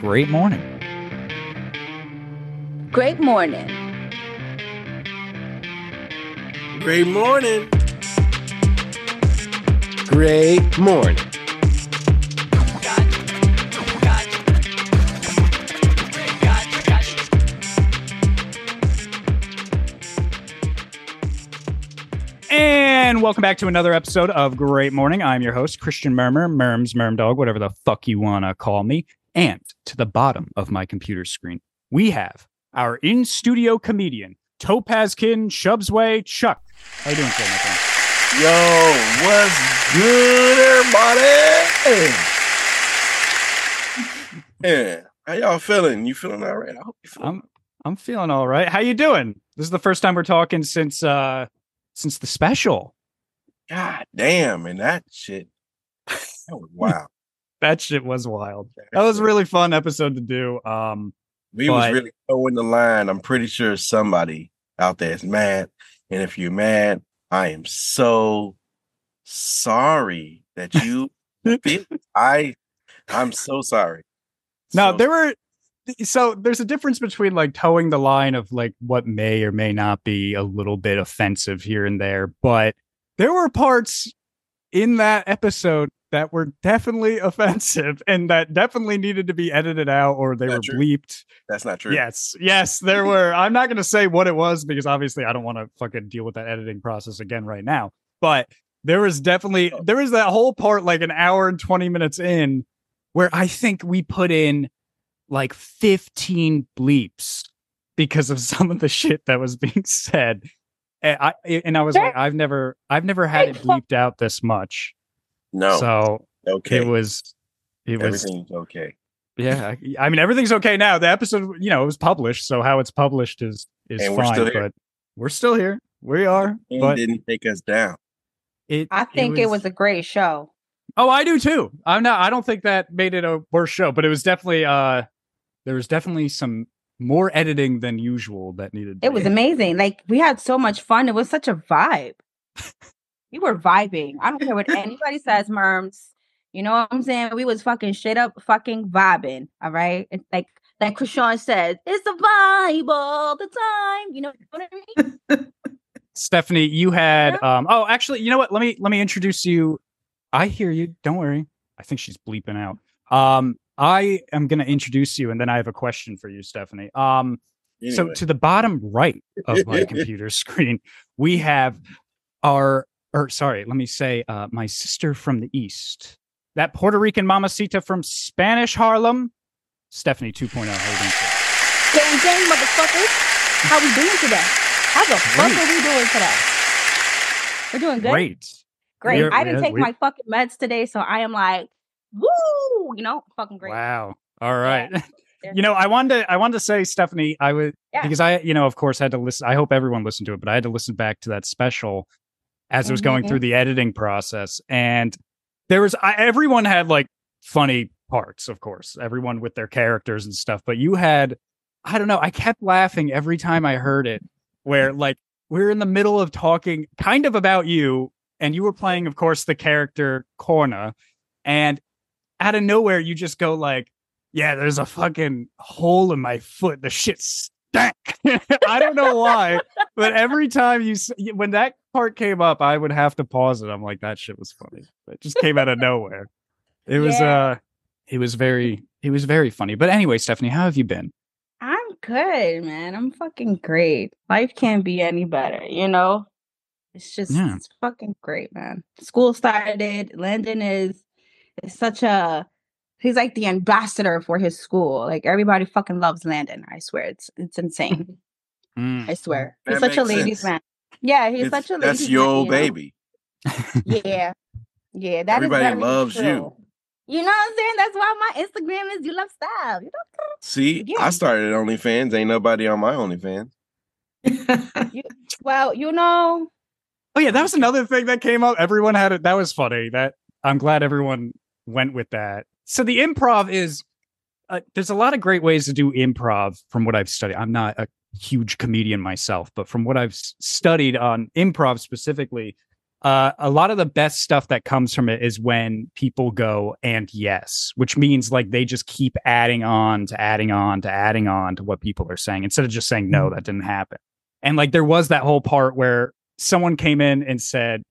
great morning. Great morning. Great morning. Great morning. And welcome back to another episode of Great Morning. I'm your host, Christian Murmur, Murms, Merm Dog, whatever the fuck you want to call me. And to the bottom of my computer screen, we have our in studio comedian, Topazkin Shubsway Chuck. How you doing today, my friend? Yo, what's good, everybody? Yeah, how y'all feeling? You feeling all right? I hope you feeling. I'm I'm feeling all right. How you doing? This is the first time we're talking since uh since the special. God damn, and that shit. That was wild. That shit was wild. That was a really fun episode to do. Um We was really throwing the line. I'm pretty sure somebody out there is mad. And if you're mad, I am so sorry that you feel I I'm so sorry. No, So- there were so there's a difference between like towing the line of like what may or may not be a little bit offensive here and there, but there were parts in that episode that were definitely offensive and that definitely needed to be edited out or they Not were true. bleeped. that's not true. Yes, yes, there were. I'm not going to say what it was because obviously I don't want to fucking deal with that editing process again right now. But there was definitely Oh. there was that whole part like an hour and 20 minutes in where I think we put in like 15 bleeps because of some of the shit that was being said. And I and I was like I've never I've never had it bleeped out this much. No. So okay. it was it was okay. yeah, I mean everything's okay now. The episode, you know, it was published, so how it's published is is And we're fine. But we're still here. We are. And but didn't take us down. it, I think it was, a great show. Oh, I do too. I'm not. I don't think that made it a worse show, but it was definitely. uh There was definitely some more editing than usual that needed. It was amazing. Like we had so much fun. It was such a vibe. we were vibing. I don't care what anybody says, Murms. You know what I'm saying? We was fucking straight up fucking vibing. All right. It's like like Krishan said, it's a vibe all the time. You know what I mean? Stephanie, you had. um Oh, actually, you know what? Let me let me introduce you. I hear you. Don't worry. I think she's bleeping out. Um, I am going to introduce you, and then I have a question for you, Stephanie. Um. So to the bottom right of my computer screen, we have our or sorry, let me say uh my sister from the east. That Puerto Rican mamacita from Spanish Harlem, Stephanie 2.0. How you doing today? Gang gang motherfuckers. How we doing today? How the fuck Great. are we doing today? We're doing good. Great. Great. We're- I didn't yeah, take we- my fucking meds today, so I am like, woo, you know, fucking great. Wow. All right. Yeah. you know, I wanted to I wanted to say, Stephanie, I would Yeah. because I, you know, of course had to listen. I hope everyone listened to it, but I had to listen back to that special as it was going Mhm. through the editing process. And there was I, everyone had like funny parts, of course, everyone with their characters and stuff. But you had, I don't know, I kept laughing every time I heard it, where like we're in the middle of talking kind of about you, and you were playing, of course, the character Corna, and out of nowhere you just go like, "Yeah, there's a fucking hole in my foot. The shit stank." I don't know why, but every time you when that part came up, I would have to pause it. I'm like, "That shit was funny." It just came out of nowhere. It was Yeah. uh, it was very, it was very funny. But anyway, Stephanie, how have you been? I'm good, man. I'm fucking great. Life can't be any better, you know? It's just Yeah. it's fucking great, man. School started. Landon is is such a he's like the ambassador for his school. Like everybody fucking loves Landon. I swear. It's it's insane. Mm. I swear. He's such a makes ladies sense. man. Yeah, he's It's- such a ladies that's your man, old you know? baby. Yeah. Yeah, that is Everybody very loves you. true. You know what I'm saying? That's why my Instagram is you love style. You know? See, Yeah. I started OnlyFans. Ain't nobody on my OnlyFans. Well, you know, Oh yeah, that was another thing that came up. Everyone had it. That was funny. That I'm glad everyone went with that. So the improv is uh, there's a lot of great ways to do improv from what I've studied. I'm not a huge comedian myself, but from what I've studied on improv specifically, uh, a lot of the best stuff that comes from it is when people go and yes, which means like they just keep adding on to adding on to adding on to what people are saying instead of just saying no, Mhm. that didn't happen. And like there was that whole part where someone came in and said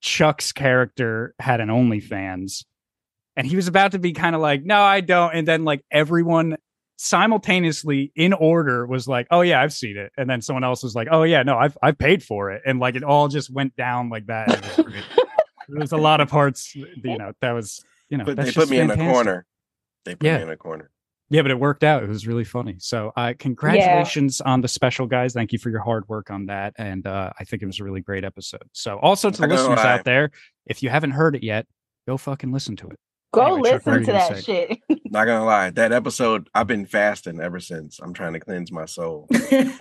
Chuck's character had an OnlyFans, and he was about to be kind of like, no, I don't. And then like everyone simultaneously in order was like, oh yeah, I've seen it. And then someone else was like, oh yeah, no, I've I've paid for it. And like it all just went down like that. It was. There was a lot of parts, you know, that was, you know, But that's they put just me in a corner. They put Yeah. me in a corner. Yeah, but it worked out. It was really funny. So, uh, congratulations on the special, guys. Thank you for your hard work on that. And uh, I think it was a really great episode. So, also to the listeners lie. out there, if you haven't heard it yet, go fucking listen to it. Go Anyway, listen were to that say? shit. Not gonna lie, that episode I've been fasting ever since. I'm trying to cleanse my soul. yeah,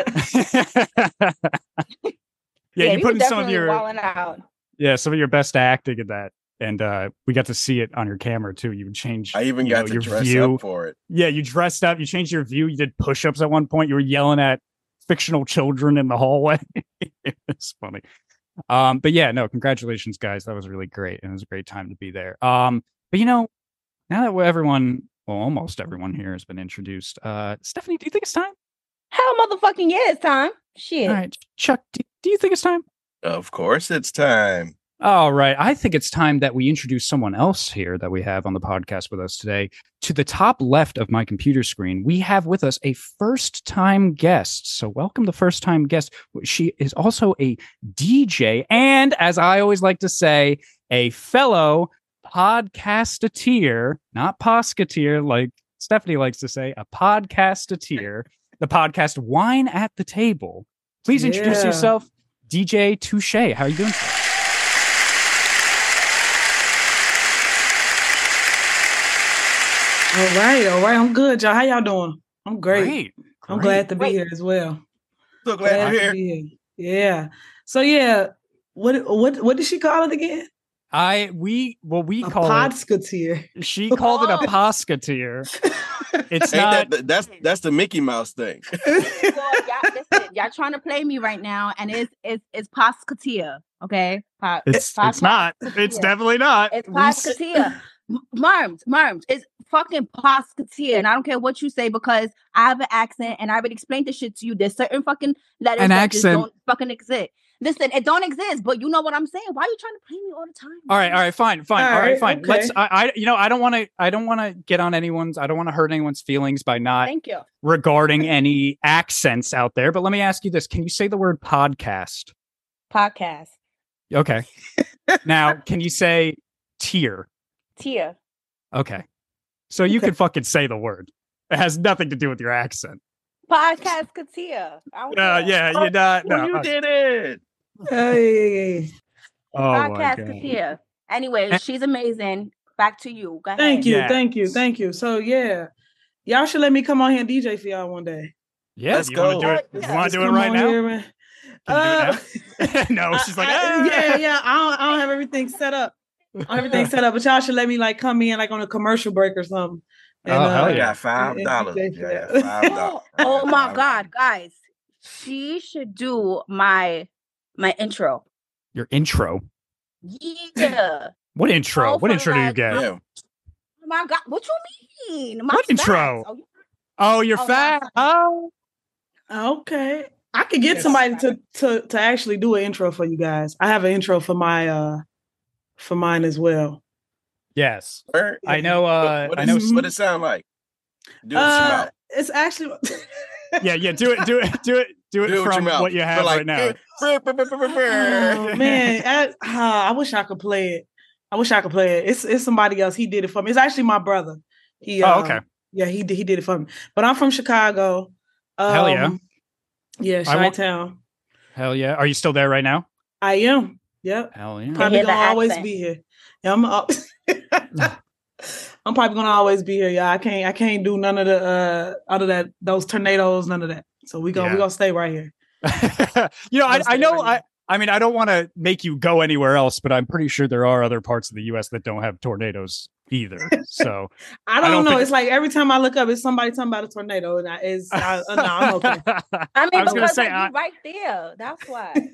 you he put in some of your wilding out. yeah some of your best acting in that, and uh, we got to see it on your camera too. You would change. I even got know, to your dress view. up for it. Yeah, you dressed up. You changed your view. You did push-ups at one point. You were yelling at fictional children in the hallway. it was funny. Um, but yeah, no, congratulations, guys. That was really great, and it was a great time to be there. Um, but you know, now that everyone, well, almost everyone here has been introduced, uh, Stephanie, do you think it's time? Hell motherfucking yeah, it's time. Shit. All right, Chuck, do, do you think it's time? Of course, it's time. All right. I think it's time that we introduce someone else here that we have on the podcast with us today. To the top left of my computer screen, we have with us a first time guest. So, welcome the first time guest. She is also a DJ and, as I always like to say, a fellow podcastateer, not posketeer, like Stephanie likes to say, a podcastateer, the podcast Wine at the Table. Please introduce Yeah. yourself, DJ TuShay. How are you doing? sir? All right, all right. I'm good, y'all. How y'all doing? I'm great. I'm great. glad to be Great. here as well. So glad Glad you're to here. be here. Yeah. So yeah, what what what did she call it again? I we well we A call podsketeer. it. She called it a posketeer. It's not. that that's that's the Mickey Mouse thing. Well, y'all, listen, y'all trying to play me right now, and it's it's it's Pascatia, okay? Pa- It's pa- it's not. It's definitely not. It's We s- Pascatia. Marms, Marms, is fucking Pascatia, and I don't care what you say because I have an accent, and I would explain this shit to you. There's certain fucking letters An that just don't fucking exist. Listen, it don't exist, but you know what I'm saying. Why are you trying to play me all the time? All right, all right, fine, fine, all All right, right, fine. Let's. I, I, you know, I don't want to. I don't want to get on anyone's. I don't want to hurt anyone's feelings by not Thank you. regarding any accents out there. But let me ask you this: Can you say the word podcast? Podcast. Okay. now, can you say tier? Tia. Okay. So you Okay. can fucking say the word. It has nothing to do with your accent. Podcast Katia. I don't Uh, care. yeah, you're not. Well, No. you did it. Hey, Oh my Podcast God. Katia. Anyway, she's amazing. Back to you. Go ahead. thank you, Yes. thank you, thank you. So yeah, y'all should let me come on here and DJ for y'all one day. Yeah, Let's you want to go. do it? You want to do it right now? here, man. Can you do it Uh, no, she's like, I- I- "Ah." yeah, yeah. I don't, I don't have everything set up. I don't have everything set up, but y'all should let me like come in like on a commercial break or something. Oh, hell I yeah. got five dollars. DJ Yeah, five dollars. Oh, oh my God, guys. She should do my my intro. Your intro. Yeah. What intro? Oh, what for intro do you like- get? Yeah. Oh my God. What you mean? My What intro? Oh, you- Oh, you're Oh, fat. Oh, Okay. I could get Yes. somebody to to to actually do an intro for you guys. I have an intro for my uh for mine as well. yes. Where- I know. Uh, what, I is- know. what it sound like. Do it Uh, it's actually Yeah, yeah. Do it. Do it. Do it. Do it Do it from mouth. what you have like, right now. oh, man, I, ah, I wish I could play it. I wish I could play it. It's it's somebody else. He did it for me. It's actually my brother. He Oh, uh, okay. Yeah, he did he did it for me. But I'm from Chicago. Hell yeah. Um, Yeah, I want- Chi Town. Hell yeah. Are you still there right now? I am. Yep. Hell yeah. Probably gonna always accent. be here. Yeah, I'm up. I'm probably gonna always be here, y'all. I can't I can't do none of the uh out of that those tornadoes, none of that. So we gonna Yeah. we gonna stay right here. you know, I, I know. right I. I mean, I don't want to make you go anywhere else, but I'm pretty sure there are other parts of the U.S. that don't have tornadoes either. So I don't, don't know. think- It's like every time I look up, it's somebody talking about a tornado, and I, it's I, uh, no, I'm okay. I mean, I was gonna because say, like, I- right there. That's why.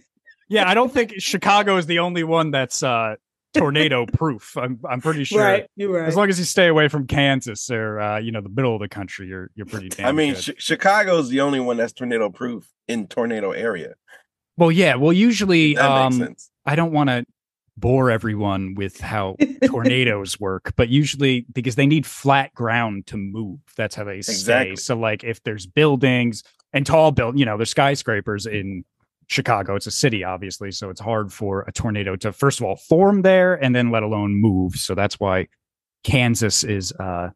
Yeah, I don't think Chicago is the only one that's uh, tornado proof. I'm I'm pretty sure. Right, you're right. As long as you stay away from Kansas or uh, you know the middle of the country, you're you're pretty damn I mean, good. Chi- Chicago's the only one that's tornado proof in tornado area. well, yeah. Well, usually, That um, makes sense. I don't want to bore everyone with how tornadoes work, but usually because they need flat ground to move. That's how they stay. So, like, if there's buildings and tall build, you know, there's skyscrapers in Chicago. It's a city, obviously, so it's hard for a tornado to first of all form there and then let alone move. So that's why Kansas is. uh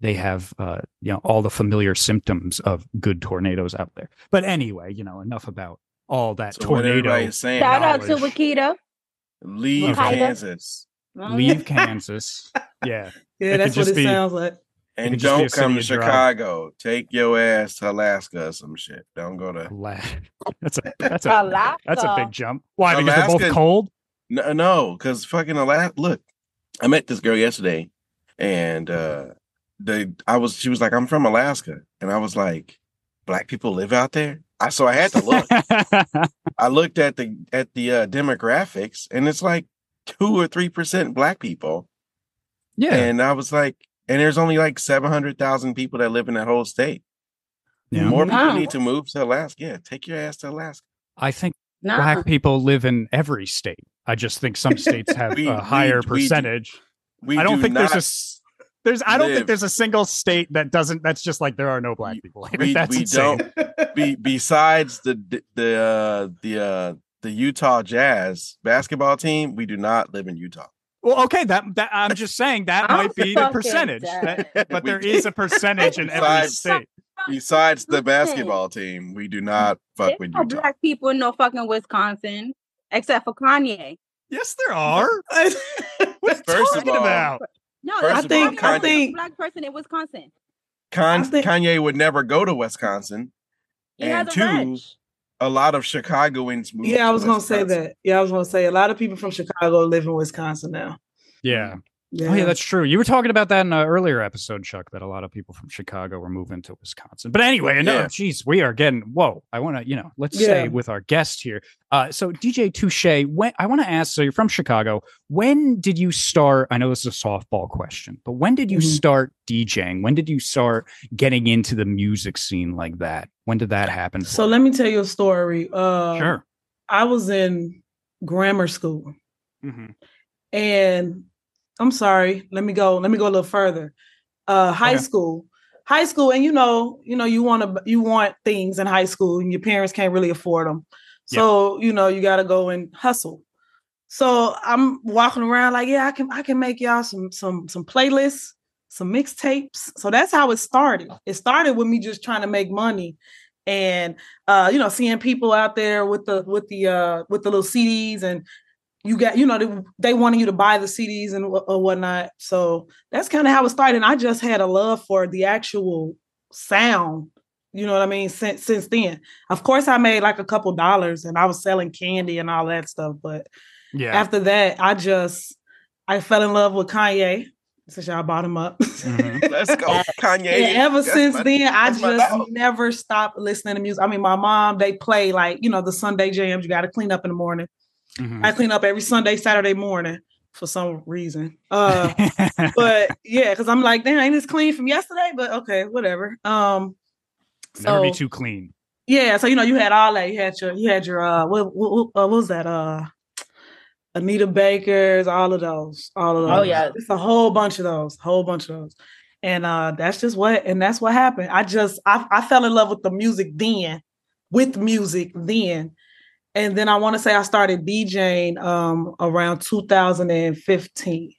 they have uh you know all the familiar symptoms of good tornadoes out there. But anyway, you know, enough about all that So tornado. saying, Shout out to knowledge. Wakita. leave Wakita. Kansas Leave Kansas. Yeah. yeah, it that's what it be- sounds like. Could and just be a don't come to city of drought. Chicago. Take your ass to Alaska or some shit. Don't go to La- That's a that's a Alaska. that's a big jump. Why? Because they're both Alaska- cold. No, no, because fucking Alaska. Look, I met this girl yesterday, and uh the I was she was like, I'm from Alaska, and I was like, black people live out there. I so I had to look. I looked at the at the uh, demographics, and it's like two or three percent black people, yeah. and I was like, and there's only like seven hundred thousand people that live in that whole state. yeah. More people Wow. need to move to Alaska. Yeah, take your ass to Alaska. I think Nah. black people live in every state. I just think some states have We- a we- higher we do- percentage. We I don't do think there's not- a s- there's I don't live- think there's a single state that doesn't that's just like there are no black people. Like, we, that's we insane. don't be besides the the uh the uh the Utah Jazz basketball team, we do not live in Utah. Well, okay, that that I'm just saying that might be the percentage. That- but there is a percentage in every Besides- state. Besides the basketball team, we do not fuck There's with no Utah. black people in no fucking Wisconsin, except for Kanye. Yes, there are. What are you First of talking all, about? No, First there's of all, Kanye- I think- black person in Wisconsin. Con- think- Kanye would never go to Wisconsin. He And has a two, ranch. A lot of Chicagoans moved. Yeah, I to was gonna say that. Yeah, I was gonna say a lot of people from Chicago live in Wisconsin now. Yeah. Yeah, Oh yeah, that's true. You were talking about that in an earlier episode, Chuck, that a lot of people from Chicago were moving to Wisconsin. But anyway, no, Yeah. jeez, we are getting whoa. I want to, you know, let's Yeah. stay with our guest here. Uh, so DJ TuShay, when I want to ask, so you're from Chicago. When did you start? I know this is a softball question, but when did you Mhm. start DJing? When did you start getting into the music scene like that? When did that happen? So you? let me tell you a story. Uh, sure. I was in grammar school, Mhm. and I'm sorry. Let me go. Let me go a little further. Uh, high Okay. school, high school, and you know, you know, you want to, you want things in high school, and your parents can't really afford them. So you know, you got to go and hustle. So I'm walking around like, yeah, I can, I can make y'all some, some, some playlists, some mixtapes. So that's how it started. It started with me just trying to make money, and uh, you know, seeing people out there with the, with the, uh, with the little CDs and you got you know they, they wanted you to buy the CDs and wh- or whatnot. So that's kind of how it started. And I just had a love for the actual sound. You know what I mean? Since since then, of course, I made like a couple dollars and I was selling candy and all that stuff. But Yeah. after that, I just I fell in love with Kanye. Since y'all bought him up. Mhm. Let's go, Kanye. And ever That's since my- then, I just never stopped listening to music. I mean, my mom, they play like, you know, the Sunday jams. You got to clean up in the morning. Mhm. I clean up every Sunday, Saturday morning for some reason. Uh, but yeah, because I'm like, damn, ain't this clean from yesterday? But okay, whatever. Um, Never so be too clean. yeah, so you know, you had all that. You had your, you had your, uh, what, what, what, uh, what was that? Uh, Anita Baker's, all of those, all of those. Oh, yeah. it's a whole bunch of those, whole bunch of those. And uh, that's just what, and that's what happened. I just, I, I fell in love with the music then, with music then. And then I want to say I started DJing um, around 2015.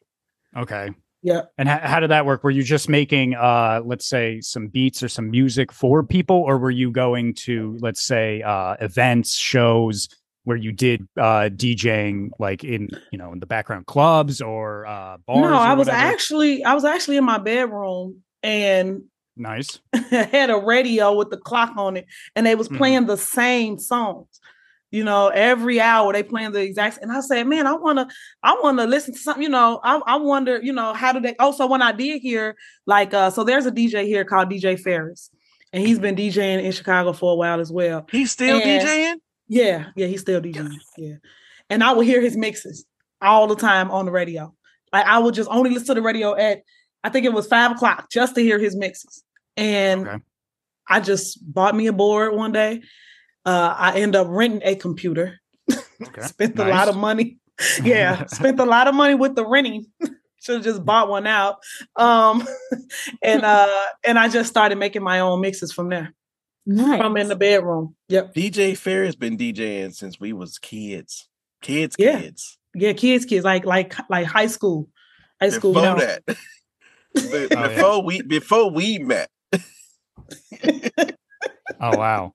Okay. Yeah. And how, how did that work? Were you just making, uh, let's say, some beats or some music for people, or were you going to, let's say, uh, events, shows where you did uh, DJing, like in, you know, in the background clubs or uh, bars? no, or I was whatever? actually, I was actually in my bedroom and nice. had a radio with the clock on it, and they was Mhm. playing the same songs. You know, every hour they playing the exact. And I said, man, I wanna, I wanna listen to something. You know, I, I wonder, you know, how do they? Also, when I did hear, like, uh, so there's a DJ here called DJ Ferris, and he's been DJing in Chicago for a while as well. He's still And- DJing. Yeah, yeah, he's still DJing. Yeah. And I would hear his mixes all the time on the radio. Like I would just only listen to the radio at I think it was five o'clock just to hear his mixes. And Okay. I just bought me a board one day. Uh, I end up renting a computer. Okay. spent a lot of money. Yeah, spent a lot of money with the renting. Should have just bought one out. Um, and uh, and I just started making my own mixes from there. Nice. From in the bedroom. Yep. DJ Fair has been DJing since we was kids. Kids, Yeah. kids. Yeah, kids, kids, like like like high school. High school. Before you know. that. Be- yeah. before we before we met. Oh wow.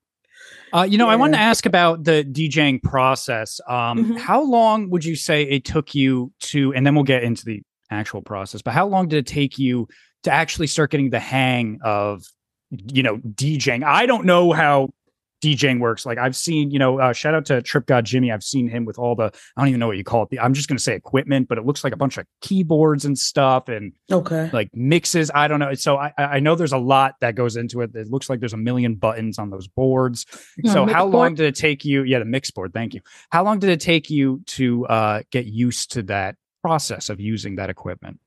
Uh, you know, I wanted to ask about the DJing process. Um, Mhm. How long would you say it took you to, and then we'll get into the actual process, but how long did it take you to actually start getting the hang of, you know, DJing? I don't know how DJing works. Like I've seen, you know, uh, shout out to Trip God Jimmy. I've seen him with all the, I don't even know what you call it. I'm just going to say equipment, but it looks like a bunch of keyboards and stuff and Okay. like mixes. I don't know. So I, I know there's a lot that goes into it. It looks like there's a million buttons on those boards. Yeah, so mix how long did it take you? Yeah, the mix board. Thank you. How long did it take you to uh, get used to that process of using that equipment?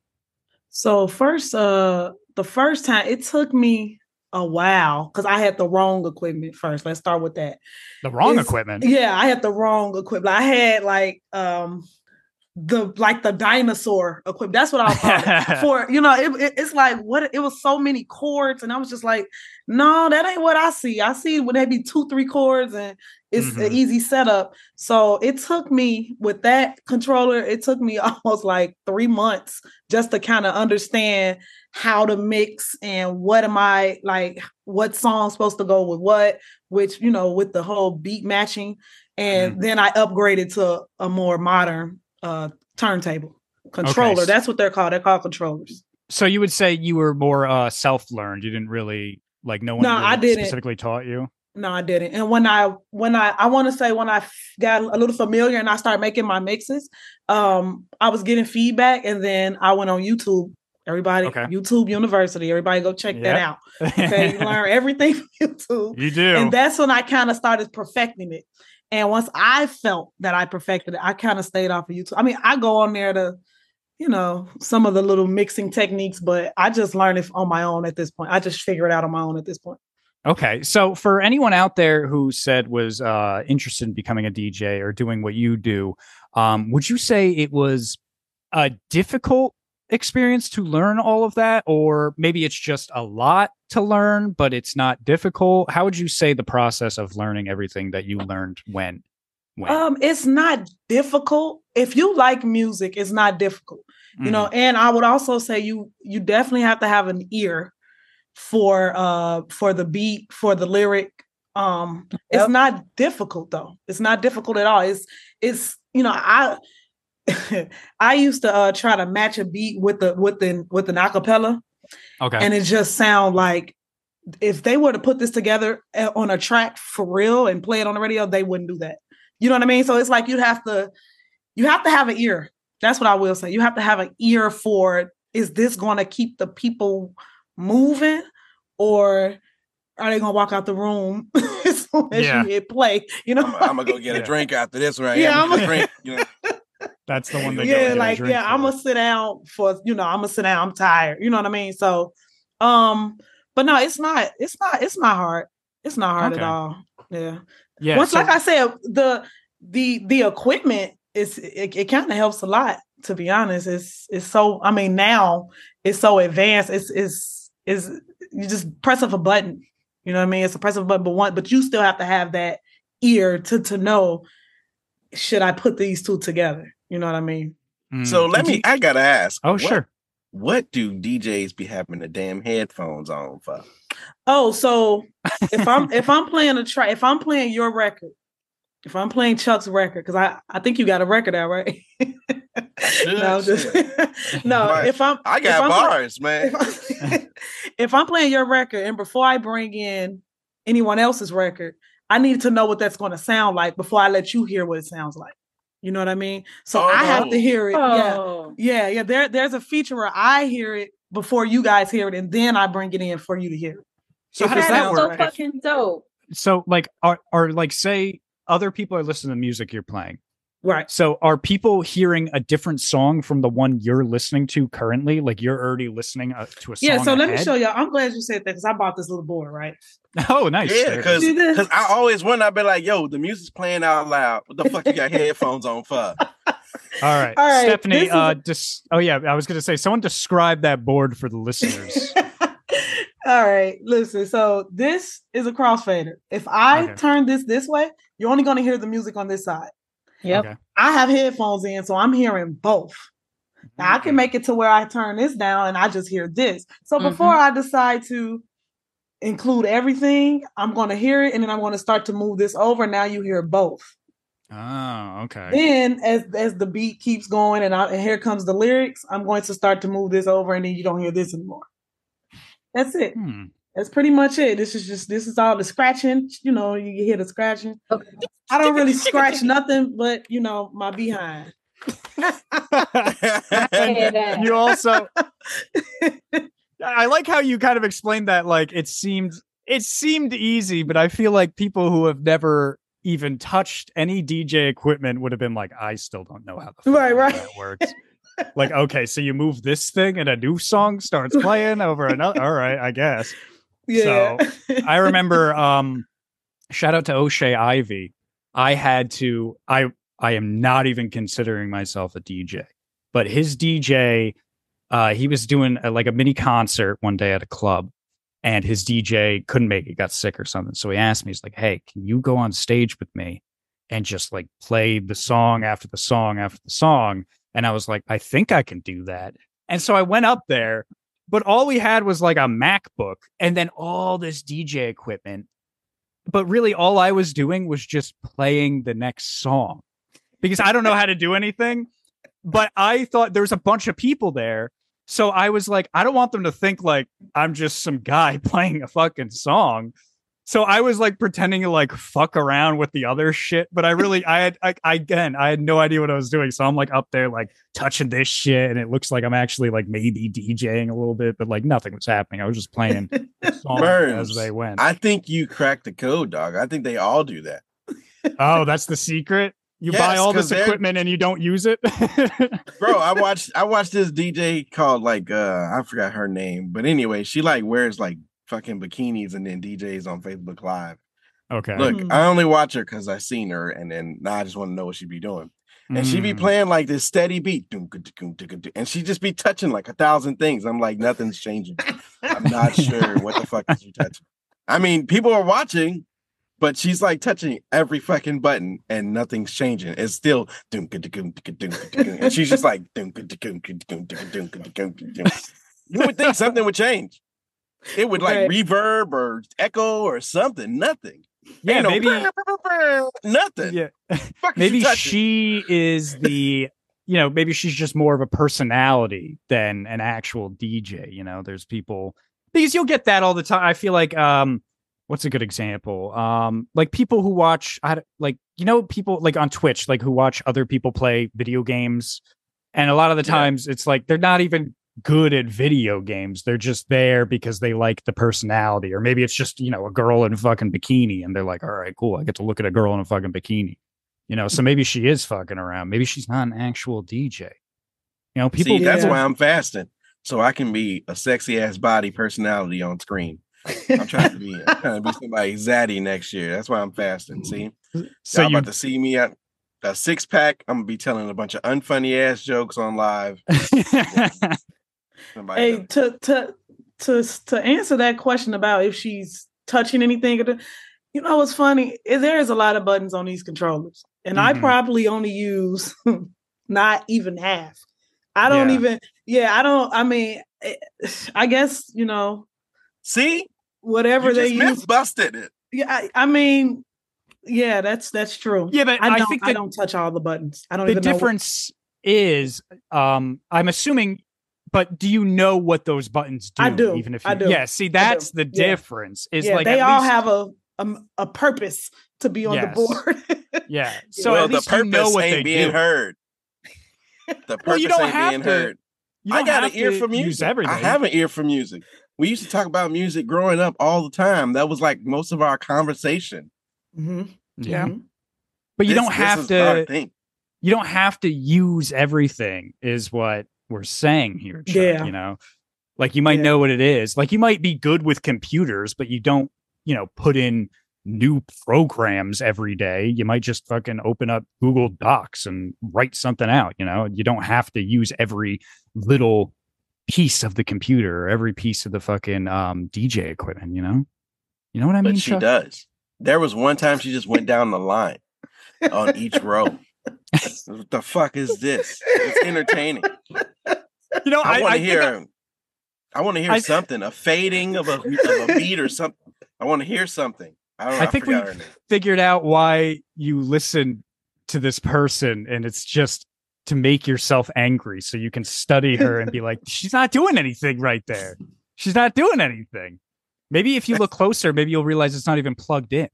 So first, uh, the first time it took me a wow, because I had the wrong equipment first. Let's start with that. The wrong It's- equipment. Yeah, I had the wrong equipment. I had like um the like the dinosaur equipment. That's what I'll call it. For you know, it, it- it's like what it was so many chords, and I was just like, no, that ain't what I see. I see when they be two, three chords, and it's Mhm. an easy setup. So it took me with that controller, it took me almost like three months just to kind of understand how to mix and what am I like, what song's supposed to go with what, which you know, with the whole beat matching. And then I upgraded to a more modern uh turntable controller. s- That's what they're called. They're called controllers. So you would say you were more uh, self-learned. You didn't really like no one No, I didn't. specifically taught you. No, I didn't. And when I when I I want to say when I got a little familiar and I started making my mixes, um, I was getting feedback, and then I went on YouTube. Everybody, Okay. YouTube University. Everybody, go check that out. Okay, you learn everything from YouTube, you do. and that's when I kind of started perfecting it. And once I felt that I perfected it, I kind of stayed off of YouTube. I mean, I go on there to, you know, some of the little mixing techniques, but I just learned it on my own at this point. I just figure it out on my own at this point. Okay. So for anyone out there who said was uh, interested in becoming a DJ or doing what you do, um, would you say it was a difficult experience to learn all of that? Or maybe it's just a lot to learn, but it's not difficult? How would you say the process of learning everything that you learned when? when? Um, it's not difficult. If you like music, it's not difficult. You know, and I would also say you you definitely have to have an ear for uh for the beat, for the lyric. Um, it's not difficult though. It's not difficult at all. It's it's you know, I I used to uh try to match a beat with the with the with an acapella okay. and it just sound like if they were to put this together uh, on a track for real and play it on the radio, they wouldn't do that. You know what I mean? So it's like you have to you have to have an ear. That's what I will say. You have to have an ear for is this going to keep the people moving or are they going to walk out the room as soon as Yeah. you hit play? You know? I'm, I'm gonna go get Yeah. a drink after this right Yeah. I'm I'm gonna drink. You know, That's the one that yeah, like yeah, I'm gonna sit down for you know, I'm gonna sit down. I'm tired. You know what I mean? So, um, but no, it's not. It's not. It's not hard. It's not hard Okay. at all. Yeah. yeah. Once, so- like I said, the the the equipment is it, it kind of helps a lot. To be honest, it's it's so. I mean, now it's so advanced. It's it's is you just press of a button. You know what I mean? It's a press of a button, but one, but you still have to have that ear to to know. Should I put these two together? You know what I mean? Mm. so let me. I gotta ask. Oh, what- sure. What do DJs be having the damn headphones on for? Oh, so if I'm if I'm playing a track, if I'm playing your record, if I'm playing Chuck's record, because I I think you got a record out, right? no, just, no. Right. If I'm I got I'm play- bars, man. if, I'm, if I'm playing your record, and before I bring in anyone else's record, I need to know what that's going to sound like before I let you hear what it sounds like. You know what I mean? So I have Oh. to hear it. Yeah. Oh, Yeah, yeah. There, there's a feature where I hear it before you guys hear it, and then I bring it in for you to hear it. So If how does that's that sounds so work? right. If- fucking dope. so like are are like say other people are listening to music you're playing. Right. So are people hearing a different song from the one you're listening to currently? Like you're already listening uh, to a song. Yeah. So let me show y'all. I'm glad you said that because I bought this little board, right? Oh, nice. Yeah, because is. See this? because I always wonder. I'd be like, "Yo, the music's playing out loud. What the fuck you got headphones on for?" all right, All right, Stephanie. this is Uh, dis- oh yeah, I was gonna say someone describe that board for the listeners. All right, listen. So this is a crossfader. If I Okay. turn this this way, you're only going to hear the music on this side. Yep. Okay. I have headphones in, so I'm hearing both. Now I can make it to where I turn this down and I just hear this. So Mhm. before I decide to include everything, I'm going to hear it and then I'm going to start to move this over. Now you hear both. Oh, okay. Then as as the beat keeps going and, I, and here comes the lyrics, I'm going to start to move this over and then you don't hear this anymore. That's it. Hmm. That's pretty much it. This is just this is all the scratching. You know, you hear the scratching. Okay. I don't really scratch nothing, but you know, my behind. You also I like how you kind of explained that like it seemed it seemed easy, but I feel like people who have never even touched any DJ equipment would have been like, I still don't know how the Right, right. that works. like, okay, so you move this thing and a new song starts playing over another. All right, I guess. Yeah. I remember um shout out to O'Shea Ivy. I had to I I am not even considering myself a DJ. But his DJ uh he was doing a, like a mini concert one day at a club and his DJ couldn't make it, got sick or something. So he asked me he's like, "Hey, can you go on stage with me and just like play the song after the song after the song?" And I was like, "I think I can do that." And so I went up there but all we had was like a MacBook and then all this DJ equipment. But really, all I was doing was just playing the next song because I don't know how to do anything. But I thought there was a bunch of people there. So I was like, I don't want them to think like I'm just some guy playing a fucking song. So I was like pretending to like fuck around with the other shit, but I really, I had, I, I again, I had no idea what I was doing. So I'm like up there, like touching this shit, and it looks like I'm actually like maybe DJing a little bit, but like nothing was happening. I was just playing songs Burns. as they went. I think you cracked the code, dog. I think they all do that. oh, that's the secret. You buy all all 'cause this they're- equipment and you don't use it. Bro, I watched I watched this DJ called like uh I forgot her name, but anyway, she like wears like fucking bikinis and then DJs on Facebook Live. Okay. Look, mm-hmm. I only watch her because I seen her, and then now I just want to know what she'd be doing. And mm. she be playing like this steady beat, and she'd just be touching like a thousand things. I'm like, nothing's changing. I'm not sure what the fuck is she touching. I mean, people are watching, but she's like touching every fucking button, and nothing's changing. It's still, and she's just like, you would think something would change. It would like Right. reverb or echo or something. Nothing. yeah, no maybe. nothing. Yeah. Maybe she is the you know maybe she's just more of a personality than an actual dj you know there's people because you'll get that all the time i feel like um what's a good example um like people who watch I, like you know people like on twitch like who watch other people play video games and a lot of the Yeah. times it's like they're not even good at video games they're just there because they like the personality or maybe it's just you know a girl in a fucking bikini and they're like all right cool i get to look at a girl in a fucking bikini you know so maybe she is fucking around maybe she's not an actual dj you know people See, that's Yeah. why I'm fasting, so I can be a sexy ass body personality on screen. I'm trying to be, I'm trying to be somebody zaddy next year. That's why I'm fasting. See, so so y'all you about to see me at a six pack. I'm gonna be telling a bunch of unfunny ass jokes on live. Hey, to to to to answer that question about if she's touching anything, you know what's funny? There is a lot of buttons on these controllers, and I Mhm. probably only use not even half. I don't Yeah. even. Yeah, I don't. I mean, eh, I guess you know see, whatever they use. busted it. Yeah, I, I mean, yeah, that's that's true. yeah but I i, don't. think I don't touch all the buttons. I don't the even know. what- difference is um i'm assuming but do you know what those buttons do I do. even if you I do. yeah see that's the Yeah. difference is yeah, like they all least- have a, a a purpose to be on Yes. the board. yeah so well, at the least you know what ain't they being do heard. The purpose Well, you don't ain't have being to- heard. you I got an ear to for music. use everything I have an ear for music. We used to talk about music growing up all the time. That was like most of our conversation. mm-hmm. yeah Mhm. but you This- don't have to. You don't have to use everything. Is what we're saying here. Chuck, Yeah. You know, like you might Yeah. know what it is. Like you might be good with computers, but you don't. You know, put in new programs every day. You might just fucking open up Google Docs and write something out. You know, you don't have to use every little piece of the computer or every piece of the fucking um, DJ equipment. You know, you know what I mean? But she Chuck? does. There was one time she just went down the line on each row. what the fuck is this? It's entertaining. You know, I, I, want to hear. I want to hear I- something. A fading of a of a beat or something. I want to hear something. I don't. Know, I I, think we- figured out why you listen to this person and it's just to make yourself angry so you can study her and be like she's not doing anything right there she's not doing anything maybe if you look closer maybe you'll realize it's not even plugged in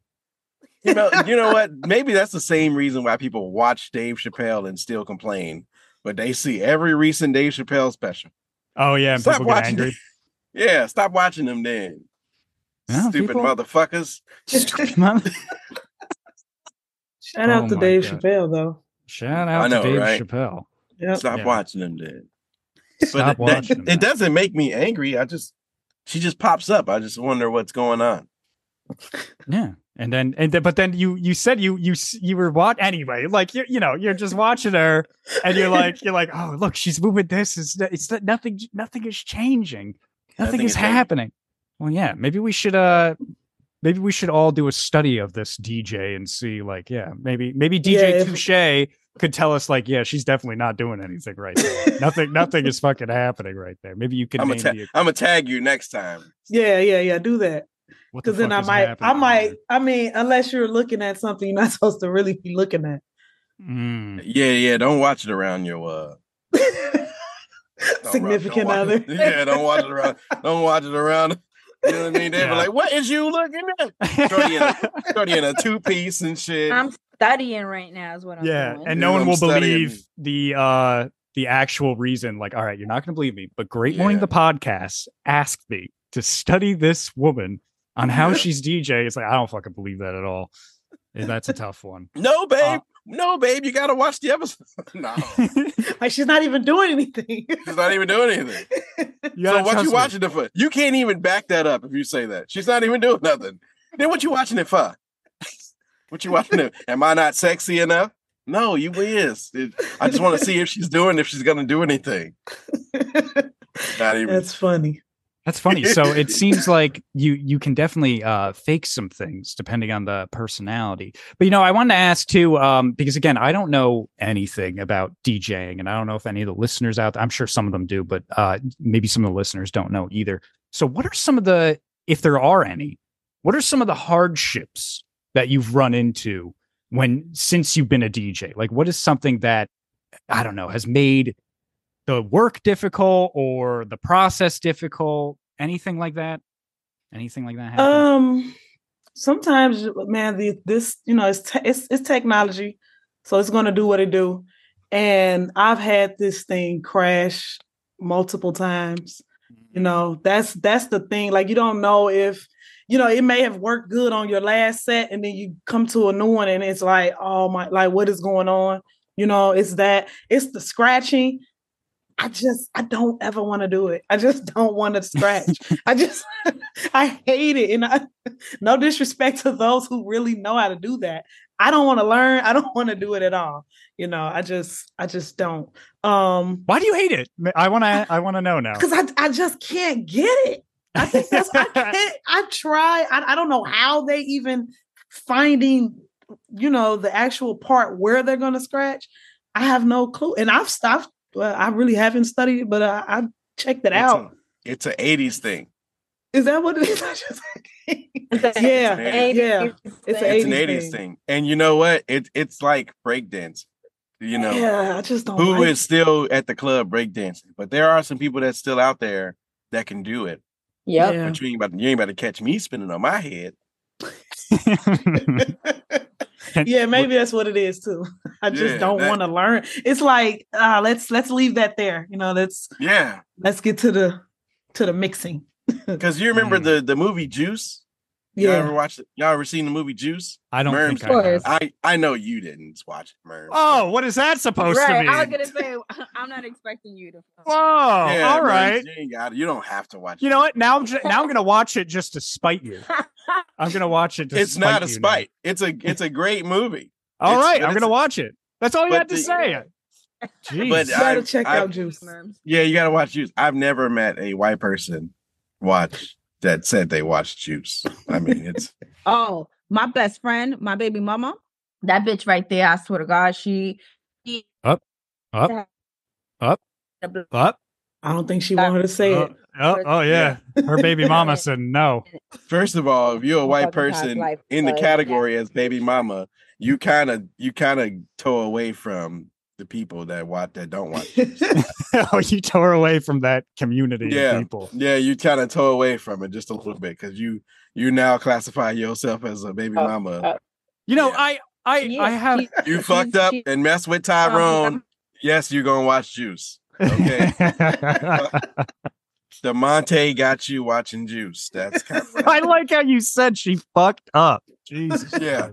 You know. You know what? Maybe that's the same reason why people watch Dave Chappelle and still complain, but they see every recent Dave Chappelle special. oh yeah Stop people get watching. angry Yeah, stop watching them then. Yeah, Stupid people- motherfuckers. Shout out Oh to Dave God. Chappelle though. shout out know, to dave right? chappelle Yep. Stop Yeah. watching them then. stop But watching it, that. it doesn't make me angry. I just she just pops up. I just wonder what's going on. Yeah, and then and then, but then you you said you you you were what anyway? Like you you know you're just watching her, and you're like you're like oh look she's moving this is it's not- nothing nothing is changing nothing, Nothing is is changing. happening. Well, yeah, maybe we should uh maybe we should all do a study of this DJ and see like yeah maybe maybe DJ Yeah, if- TuShay could tell us like yeah she's definitely not doing anything right there. nothing nothing is fucking happening right there. Maybe you can I'm gonna the, I'm gonna tag you next time. Yeah, yeah, yeah. Do that. What the Because then I is might I might there. I mean, unless you're looking at something you're not supposed to really be looking at. Mm. Yeah, yeah. Don't watch it around your uh Significant don't other. it- yeah, don't watch it around. Don't watch it around. You know what I mean? They Yeah. be like, "What is you looking at?" Shorty in a, in a two piece and shit. I'm studying right now, is what I'm doing. yeah doing. and Yeah, no one I'm will studying. believe the uh the actual reason like all right you're not going to believe me but great morning Yeah. the podcast asked me to study this woman on how she's dj it's like i don't fucking believe that at all Yeah, that's a tough one no, babe. Uh, no, babe. You gotta watch the episode. no, like she's not even doing anything. she's not even doing anything. You so what you me. watching it for? You can't even back that up if you say that. She's not even doing nothing. Then what you watching it for? what you watching it? Am I not sexy enough? No, you is. It- I just want to see if she's doing if she's gonna do anything. Not even. That's funny. That's funny. So it seems like you you can definitely uh, fake some things depending on the personality. But you know, I wanted to ask too, um, because again, I don't know anything about DJing, and I don't know if any of the listeners out. I'm sure some of them do, but uh, maybe some of the listeners don't know either. So, what are some of the, if there are any, what are some of the hardships that you've run into when since you've been a DJ? Like, what is something that I don't know has made the work difficult or the process difficult anything like that anything like that happen? Um, sometimes, man, the this you know it's te- it's it's technology, so it's going to do what it do. And I've had this thing crash multiple times. You know, that's that's the thing. Like you don't know if you know it may have worked good on your last set, and then you come to a new one, and it's like, oh my, like what is going on? You know, it's that it's the scratching. I just I don't ever want to do it. I just don't want to scratch. I just I hate it. And I no disrespect to those who really know how to do that. I don't want to learn. I don't want to do it at all. You know, I just I just don't. Um why do you hate it i want to i want to know now because I I just can't get it. I think that's I can't I try. I, I don't know how they even finding, you know, the actual part where they're gonna scratch. I have no clue. And I've stopped. Well, I really haven't studied it, but I, I checked it It's out. a- it's an 80s thing. Is that what it is? It's yeah, it's yeah. It's It's a- a It's an 80s 80s thing. thing. And you know what? It, it's like breakdance. You know, yeah, I just don't. who like is still at the club breakdancing? But there are some people that's still out there that can do it. Yep. Yeah. But you ain't about to, you ain't about to catch me spinning on my head. yeah, maybe that's what it is too. I just Yeah, don't want to learn. It's like uh, let's let's leave that there. You know, let's Yeah. let's get to the to the mixing. Because you remember Mm. the, the movie Juice? Y'all Yeah. ever watched it? Y'all ever seen the movie Juice? I don't Murms, think I have. I I know you didn't watch it, Murms. Oh, what is that supposed right. to be? I was gonna say I'm not expecting you to. Whoa! Yeah, all Murms, right. You, it. you don't have to watch. It. You it. know what? Now I'm ju- now I'm gonna watch it just to spite you. I'm gonna watch it. To It's not a spite you now. It's a it's a great movie. All It's- right, I'm gonna a- watch it. That's all you but had to the- say. Jeez. But You gotta I- check I- out Juice. Murms. Yeah, you gotta watch Juice. I've never met a white person watch that said they watched Juice. I mean, it's Oh, my best friend, my baby mama, that bitch right there. I swear to God, she. she Up, up, up. Up. I don't think she wanted to say Oh, it. oh, oh, yeah. Her baby mama said no. first of all, if you're a oh, white person in the category as baby mama, you kind of you kind of toe away from the people that watch that don't watch. Oh, you tore away from that community Yeah. of people. yeah, you kind of tore away from it just a little bit because you you now classify yourself as a baby Oh, mama. uh, You know, Yeah. I I Yeah, I have she- you she's- fucked up she- and messed with um, Tyrone. yes, you're gonna watch Juice. Okay. DeMonte got you watching Juice. That's kind of I like how you said she fucked up. Jesus. Yeah.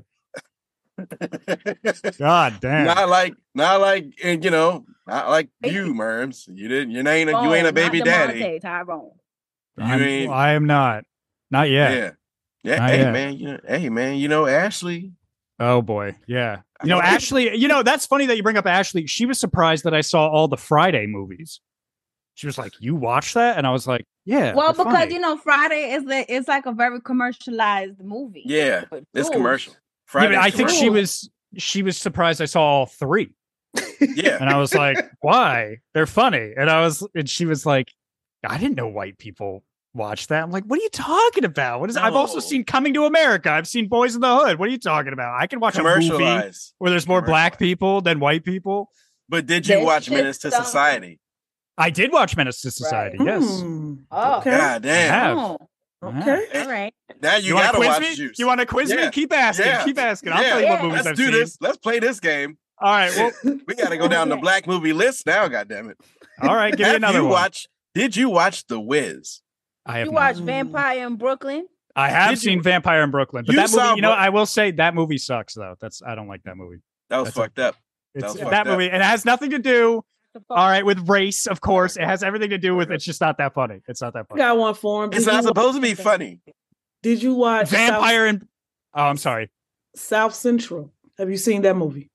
God damn. not like not like and you know not like you Murms. You didn't. You ain't. A, you Oh, ain't a oh, not baby daddy. DeMonte, Tyrone. You I'm- ain't. I am not. Not yet. Yeah. Not hey yet. man. You know, hey man. You know Ashley. Oh boy. Yeah. You know, Ashley, you know, that's funny that you bring up Ashley. She was surprised that I saw all the Friday movies. She was like, You watched that? And I was like, Yeah. Well, because funny." you know, Friday is like it's like a very commercialized movie. Yeah. It's dude, commercial. Yeah, Friday. but I think she was she was surprised I saw all three. Yeah. And I was like, Why? They're funny. And I was and she was like, I didn't know white people watch that. I'm like, what are you talking about? What is I've also seen Coming to America. I've seen Boys in the Hood. What are you talking about? I can watch a movie where there's more black people than white people. But did you This watch shit Menace to don't- Society? I did watch Menace to Society. Yes. Hmm. Oh. Okay. God damn. Have. Okay. All right. Now you, wanna gotta quiz watch me? Juice. You want to quiz me? Keep asking. Yeah. Keep asking. I'll Yeah. tell you what Yeah. movies Let's I've do seen. this. Let's play this game. All right. Well, We got to go down the black movie list now. God damn it! all right. Give me another you one. watch? Did you watch The Wiz? I have You not. watch Mm. Vampire in Brooklyn? I have Did you- seen Vampire in Brooklyn, but You that movie, you know, Bro- I will say that movie sucks though. That's I don't like that movie. That was That's a- fucked up. It's was that, fucked up. movie, and it has nothing to do. All right, with race, of course, it has everything to do with. It's just not that funny. It's not that I funny. got one for him. It's not supposed to be funny. did you watch South, Vampire and oh, I'm sorry. South Central? Have you seen that movie?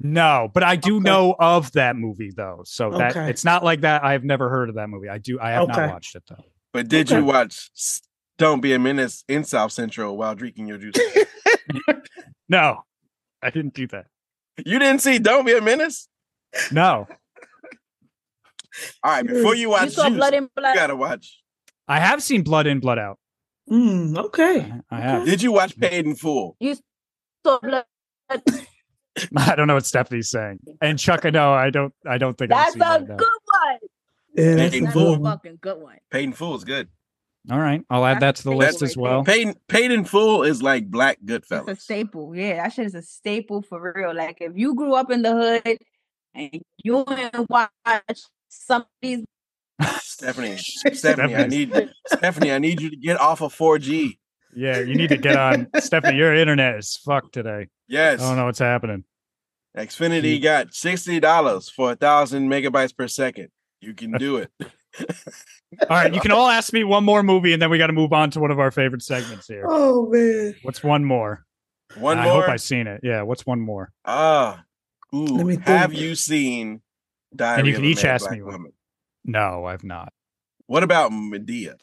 No, but I do Okay. know of that movie though. So that Okay. it's not like that. I've never heard of that movie. I do. I have Okay. not watched it though. But did you watch Don't Be a Menace in South Central while drinking your juice? No, I didn't do that. you didn't see Don't Be a Menace? No, All right, before you watch, You watch saw Juice, Blood and you gotta watch. I have seen Blood In, Blood Out. Mm, okay. I- I have. Did you watch Paid in Full? You saw Blood. I don't know what Stephanie's saying. And Chuck, I know I don't. I don't think That's I've a seen good that. no. one. Yeah, that's Paid in a Full. good a one. fucking good one. Paid in Full is good. All right, I'll add that to the list as well. Paid Paid in Full is like Black It's a staple. Yeah, that shit is a staple for real. Like if you grew up in the hood and you ain't watch some of these Stephanie, Stephanie, I need Stephanie, I need you to get off of 4G. Yeah, you need to get on. Stephanie, your internet is fucked today. Yes. I don't know what's happening. Xfinity got sixty dollars for a thousand megabytes per second. You can do it. All right, you can all ask me one more movie, and then we got to move on to one of our favorite segments here. Oh man. What's one more? One more. I more. hope I've seen it. Yeah, what's one more? Ah, ooh. Let me Have you seen Diary And you can each ask me one. Woman? No, I've not. What about Madea?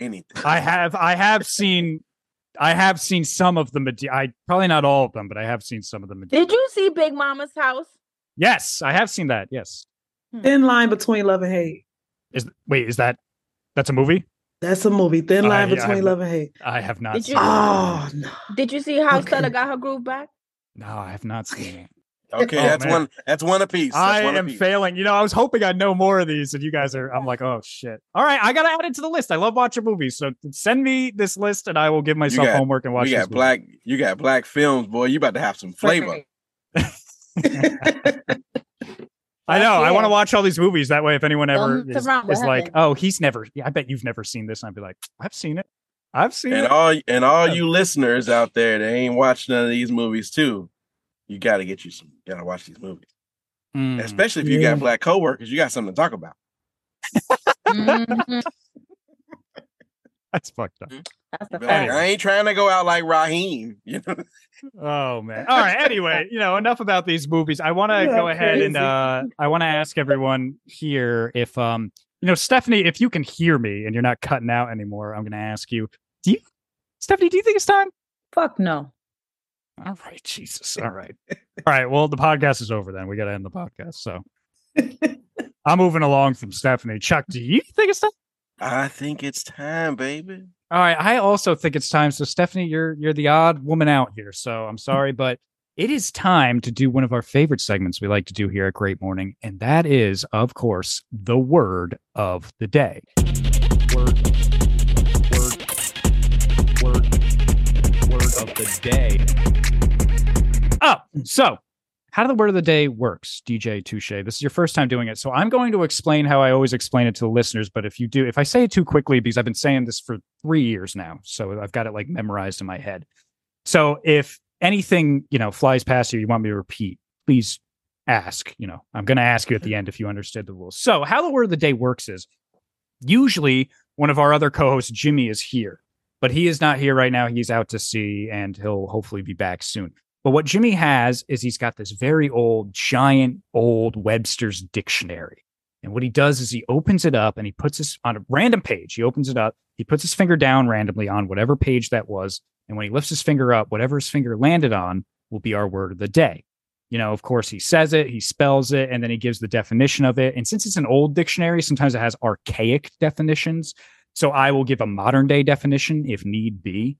Anything? I have. I have seen. I have seen some of the Madea. I probably not all of them, but I have seen some of the Madea. Did you see Big Mama's house? Yes, I have seen that. Yes. Thin line between love and hate. Is wait, is that that's a movie? That's a movie. Thin Uh, line yeah, between love and hate. I have not Did seen you- it. Oh no. Did you see how Okay. Stella got her groove back? No, I have not seen it. Okay, Oh, that's man. one. That's one apiece. That's I one am apiece. failing. You know, I was hoping I'd know more of these, and you guys are. I'm like, oh shit. All right, I gotta add it to the list. I love watching movies, so send me this list, and I will give myself got- homework and watch. We this got movie. black. You got black films, boy. You about to have some flavor. I know. I want to watch all these movies. That way, if anyone ever Don't is, is like, "Oh, he's never," yeah, I bet you've never seen this. I'd be like, "I've seen it." I've seen And it. all and all Yeah. you listeners out there that ain't watched none of these movies too, you got to get you some. You got to watch these movies, Mm. especially if you Yeah. got black coworkers. You got something to talk about. Mhm. That's fucked up. That's the Be like. I ain't trying to go out like Raheem. You know, Oh man. All right. Anyway, you know, enough about these movies. I want to Yeah, go ahead and uh I want to ask everyone here if um you know Stephanie, if you can hear me and you're not cutting out anymore, I'm going to ask you. Do you Stephanie, do you think it's time? Fuck no. All right, Jesus. All right. All right. Well, the podcast is over then. We got to end the podcast. So I'm moving along from Stephanie. Chuck, do you think it's time? I think it's time, baby. All right. I also think it's time. So Stephanie, you're you're the odd woman out here. So I'm sorry, but it is time to do one of our favorite segments we like to do here at Great Morning, and that is, of course, the word of the day. Word, word, word, word of the day. Oh, so how the word of the day works, DJ TuShay. This is your first time doing it. So I'm going to explain how I always explain it to the listeners. But if you do, if I say it too quickly, because I've been saying this for three years now, so I've got it like memorized in my head. So if anything, you know, flies past you, you want me to repeat, please ask. You know, I'm going to ask you at the end if you understood the rules. So how the word of the day works is usually one of our other co-hosts, Jimmy, is here, but he is not here right now. He's out to sea and he'll hopefully be back soon. But what Jimmy has is he's got this very old, giant, old Webster's dictionary. And what he does is he opens it up and he puts this on a random page. He opens it up, he puts his finger down randomly on whatever page that was. And when he lifts his finger up, whatever his finger landed on will be our word of the day. You know, of course, he says it, he spells it, and then he gives the definition of it. And since it's an old dictionary, sometimes it has archaic definitions. So I will give a modern day definition if need be.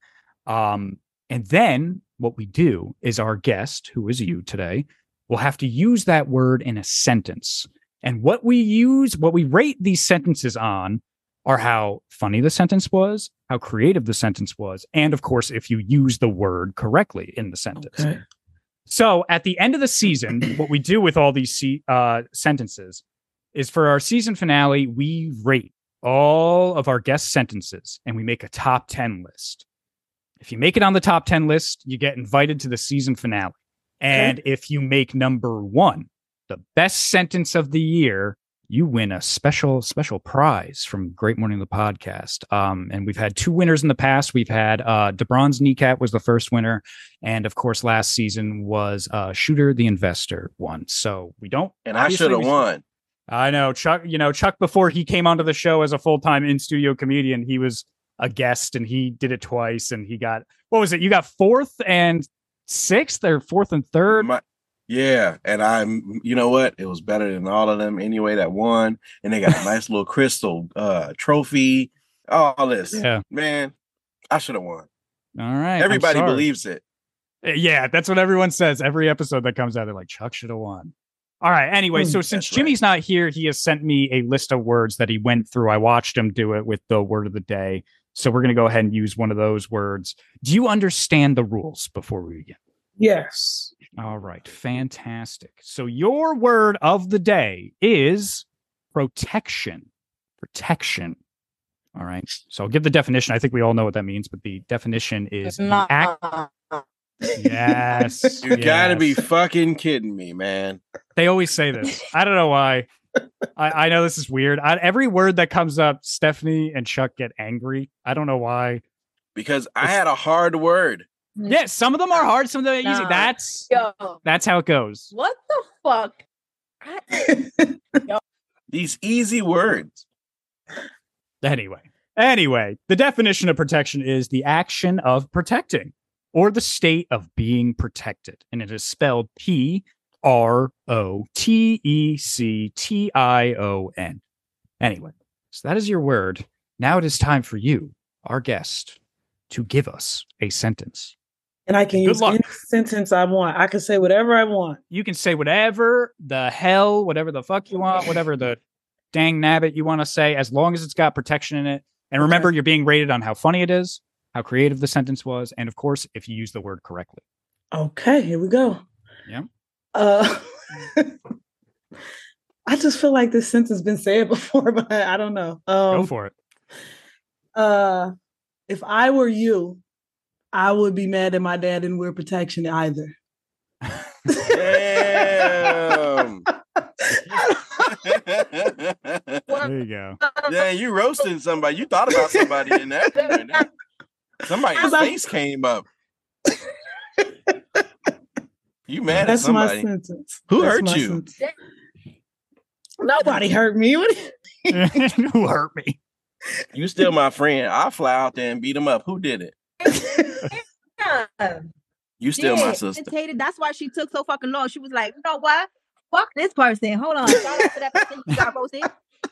Um, and then what we do is our guest, who is you today, will have to use that word in a sentence. And what we use, what we rate these sentences on are how funny the sentence was, how creative the sentence was, and of course, if you use the word correctly in the sentence. Okay. So at the end of the season, what we do with all these uh, sentences is for our season finale, we rate all of our guest sentences and we make a top 10 list. If you make it on the top 10 list, you get invited to the season finale. And if you make number one, the best sentence of the year, you win a special special prize from Great Morning the podcast. Um, and we've had two winners in the past. We've had uh, DeBron's kneecap was the first winner, and of course, last season was uh, Shooter the Investor one. So we don't. And I should have won. I know Chuck. You know Chuck before he came onto the show as a full time in studio comedian. He was a guest and he did it twice, and he got what was it? You got fourth and sixth, or fourth and third. My- yeah, and I'm. You know what? It was better than all of them anyway. That won, and they got a nice little crystal uh trophy. All this, Yeah. man. I should have won. All right. Everybody believes it. Uh, Yeah, that's what everyone says. Every episode that comes out, they're like, Chuck should have won. All right. Anyway, so Mm, since that's right. Jimmy's not here, he has sent me a list of words that he went through. I watched him do it with the word of the day. So we're going to go ahead and use one of those words. Do you understand the rules before we begin? Yes. All right. Fantastic. So your word of the day is protection. Protection. All right. So I'll give the definition. I think we all know what that means, but the definition is the act. Yes. You gotta be fucking kidding me, man. They always say this. I don't know why. I, I know this is weird. I, every word that comes up, Stephanie and Chuck get angry. I don't know why. Because I had a hard word. Mm. Yeah, some of them are hard, some of them are easy. Nah. That's Yo, that's how it goes. what the fuck? I- These easy words. Anyway, anyway, the definition of protection is the action of protecting or the state of being protected, and it is spelled P R O T E C T I O N. Anyway, so that is your word. Now it is time for you, our guest, to give us a sentence. And I can Good use luck. any sentence I want. I can say whatever I want. You can say whatever the hell, whatever the fuck you want, whatever the dang nabbit you want to say, as long as it's got protection in it. And remember, you're being rated on how funny it is, how creative the sentence was, and of course, if you use the word correctly. Okay, here we go. Yeah. Uh I just feel like this sentence has been said before, but I don't know. Go Um for it. uh if I were you, I would be mad that my dad didn't wear protection either. Damn. There you go. yeah, you roasting somebody. You thought about somebody in that. Moment. Somebody's Cause I- face came up. You mad at That's my somebody? sentence. Who That's hurt you? sentence. Nobody hurt me. What do you- Who hurt me? You still my friend. I'll fly out there and beat him up. Who did it? Yeah. You still my Yeah, sister. That's why she took so fucking long. She was like, you know what? Fuck this person. Hold on. Shout out to that person you got roasted.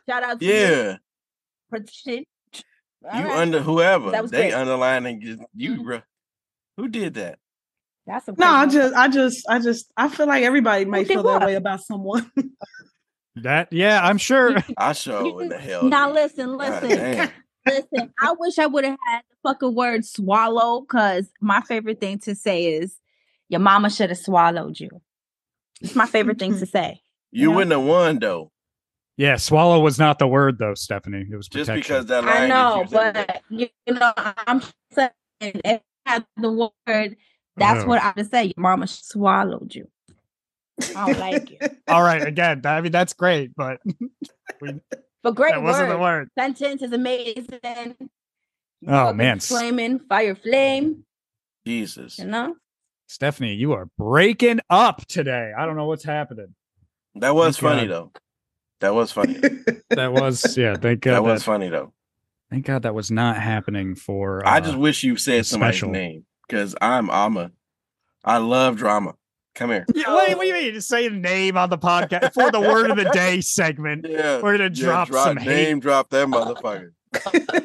Shout out to you. Yeah, Person. All you right. under whoever That was they great. underlining you. you Mhm. bro. Who did that? That's some No, I just, I just, I just, I feel like everybody may did feel that way about someone. That yeah, I'm sure. I show in the hell. Now did. listen, God listen, damn. listen. I wish I would have had the fucking word swallow because my favorite thing to say is your mama should have swallowed you. It's my favorite thing to say. You Yeah. wouldn't have won though, Yeah, swallow was not the word though, Stephanie. It was just because that line. I know, used but you know, I'm saying if I had the word, that's Oh. what I would say. Your mama swallowed you. I don't like it. All right, again, I mean that's great, but we, But great that wasn't the word. word. Sentence is amazing. Oh, man. flaming fire flame. Jesus, You know, Stephanie, you are breaking up today. I don't know what's happening. that was Thank funny God. though. That was funny. That was yeah. Thank God. that That was funny though. thank God that was not happening for. I uh, just wish you said somebody's special. name because I'm Alma. I love drama. Come here. Yeah, what, what do you mean? Just say a name on the podcast for the word of the day segment. Yeah, We're gonna yeah, drop, some hate. name drop that motherfucker.